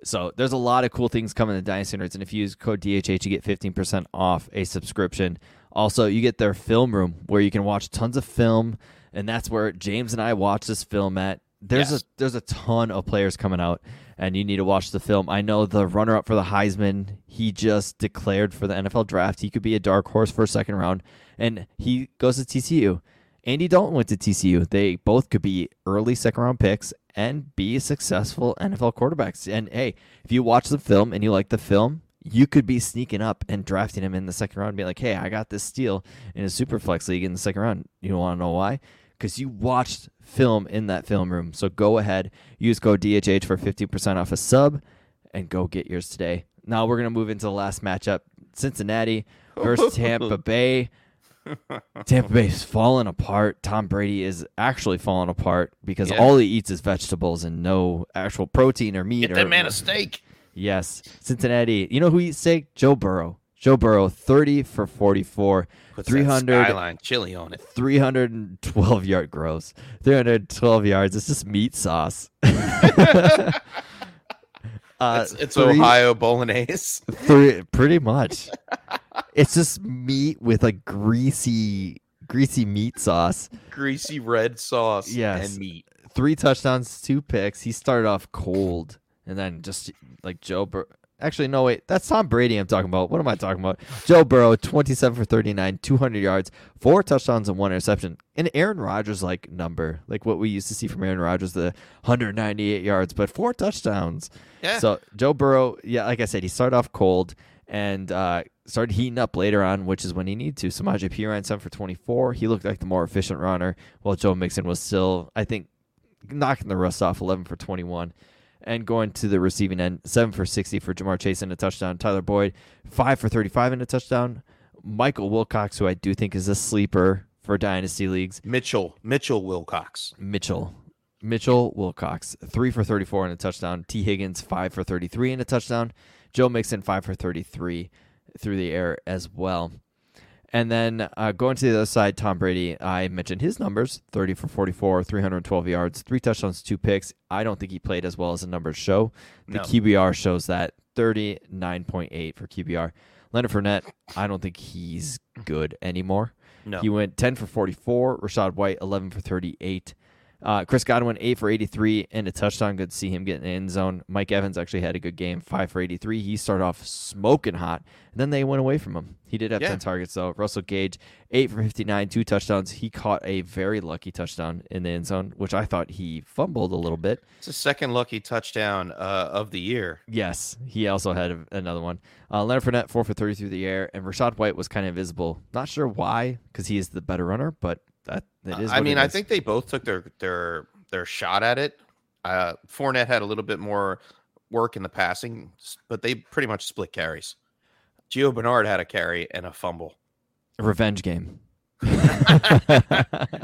So there's a lot of cool things coming to Dynasty nerds, and if you use code DHH, you get 15% off a subscription. Also, you get their film room where you can watch tons of film, and that's where James and I watch this film at. There's Yes. a there's a ton of players coming out, and you need to watch the film. I know the runner up for the Heisman, he just declared for the NFL draft. He could be a dark horse for a second round, and he goes to TCU. Andy Dalton went to TCU. They both could be early second round picks and be successful NFL quarterbacks. And hey, if you watch the film and you like the film, you could be sneaking up and drafting him in the second round and be like, hey, I got this steal in a super flex league in the second round. You want to know why? Because you watched film in that film room. So go ahead, use code DHH for 50% off a sub and go get yours today. Now we're going to move into the last matchup Cincinnati versus Tampa Bay. Tampa Bay's falling apart. Tom Brady is actually falling apart because Yeah. all he eats is vegetables and no actual protein or meat. Get or, that man a steak. Yes, Cincinnati. You know who eats steak? Joe Burrow. Joe Burrow, 30 for 44, Puts that 300, skyline chili on it. 312 yard gross. 312 yards. It's just meat sauce. uh, It's, it's three- Ohio bolognese. Three, pretty much. it's just meat with a greasy, greasy meat sauce. Greasy red sauce Yes. and meat. Three touchdowns, two picks. He started off cold, and then just like Joe Bur- Actually, no, wait. That's Tom Brady I'm talking about. What am I talking about? Joe Burrow, 27 for 39, 200 yards, four touchdowns, and one interception. An Aaron Rodgers like number, like what we used to see from Aaron Rodgers, the 198 yards, but four touchdowns. Yeah. So Joe Burrow, yeah, like I said, he started off cold and uh, started heating up later on, which is when he needed to. Samaje Perine seven for 24. He looked like the more efficient runner, while Joe Mixon was still, I think, knocking the rust off 11 for 21 and going to the receiving end. 7 for 60 for Ja'Marr Chase and a touchdown. Tyler Boyd 5 for 35 and a touchdown. Michael Wilcox who I do think is a sleeper for dynasty leagues. Mitchell. Mitchell Wilcox. Mitchell. Mitchell Wilcox 3 for 34 and a touchdown. Tee Higgins 5 for 33 and a touchdown. Joe Mixon 5 for 33 through the air as well and then uh, going to the other side, Tom Brady, I mentioned his numbers 30 for 44, 312 yards, three touchdowns, two picks. I don't think he played as well as the numbers show. The No. QBR shows that 39.8 for QBR. Leonard Fournette, I don't think he's good anymore. No. He went 10 for 44. Rachaad White, 11 for 38. Uh, Chris Godwin, 8 for 83 and a touchdown. Good to see him get in the end zone. Mike Evans actually had a good game, 5 for 83. He started off smoking hot, and then they went away from him. He did have Yeah. 10 targets, though. Russell Gage, 8 for 59, two touchdowns. He caught a very lucky touchdown in the end zone, which I thought he fumbled a little bit. It's the second lucky touchdown uh, of the year. Yes, he also had a- another one. Uh, Leonard Fournette, 4 for 30 through the air, and Rachaad White was kind of invisible. Not sure why, because he is the better runner, but that, that is I mean, I think they both took their their their shot at it. Uh, Fournette had a little bit more work in the passing, but they pretty much split carries. Gio Bernard had a carry and a fumble. A Revenge game.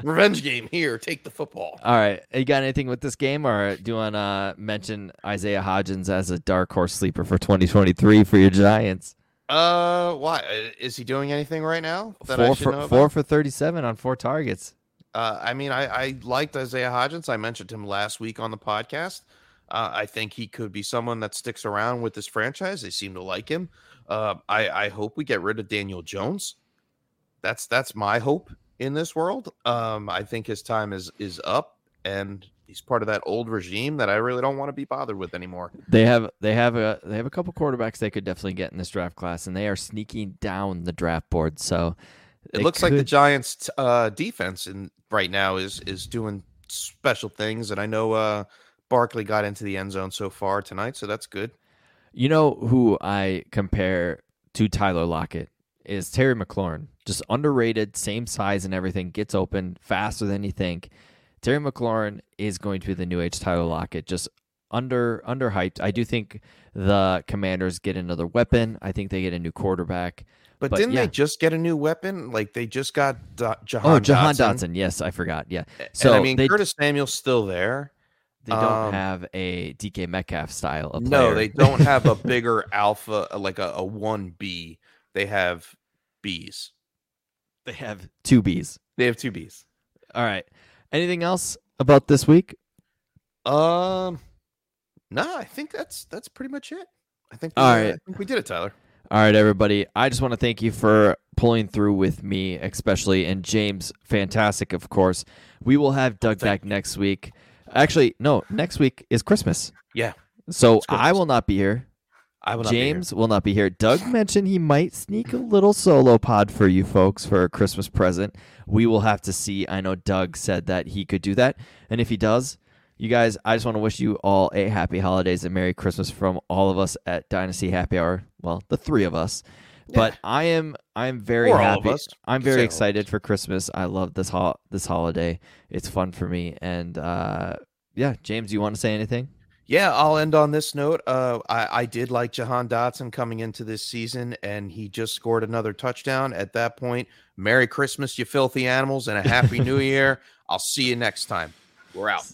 Revenge game here. Take the football. All right. You got anything with this game, or do you want to mention Isaiah Hodgins as a dark horse sleeper for 2023 for your Giants? Uh, why Uh, is he doing anything right now that I Four should for know four about? for 37 on four targets. Uh, I mean, I, I liked Isaiah Hodgins. I mentioned him last week on the podcast. Uh, I think he could be someone that sticks around with this franchise. They seem to like him. Uh, I, I hope we get rid of Daniel Jones. That's that's my hope in this world. Um, I think his time is is up, and he's part of that old regime that I really don't want to be bothered with anymore. They have they have a they have a couple quarterbacks they could definitely get in this draft class, and they are sneaking down the draft board. So It looks like the could- Giants' uh, defense in right now is is doing special things, and I know uh, Barkley got into the end zone so far tonight, so that's good. You know who I compare to Tyler Lockett is Terry McLaurin. Just underrated, same size and everything, gets open faster than you think. Terry McLaurin is going to be the new age Tyler Lockett, just under underhyped. I do think the Commanders get another weapon. I think they get a new quarterback. But, But, didn't yeah. they just get a new weapon? Like they just got Do- Jahan oh, Jahan Dotson. Dotson. Yes, I forgot. Yeah. So and I mean, they, Curtis Samuel's still there. they don't um, have a DK Metcalf style of No, they don't have a bigger alpha, like a, a one B. They have Bs. they have two Bs. They have two Bs. All right. Anything else about this week? Um, no, I think that's that's pretty much it. I think. We, All uh. I think we did it, Tyler. All right, everybody. I just want to thank you for pulling through with me, especially, and James. Fantastic, of course. We will have Doug thank back next week. Actually, no, next week is Christmas. Yeah, So I will not be here. I will. James will not be here. Doug mentioned he might sneak a little solo pod for you folks for a Christmas present. We will have to see. I know Doug said that he could do that. And if he does, you guys, I just want to wish you all a happy holidays and Merry Christmas from all of us at Dynasty Happy Hour. Well, the three of us. But I am I am very Or happy. I'm very excited for Christmas. I love this ho- this holiday. It's fun for me. And uh, yeah, James, you want to say anything? Yeah, I'll end on this note. Uh, I, I did like Jahan Dotson coming into this season, and he just scored another touchdown. At that point, Merry Christmas, you filthy animals, and a Happy New Year. I'll see you next time. We're out.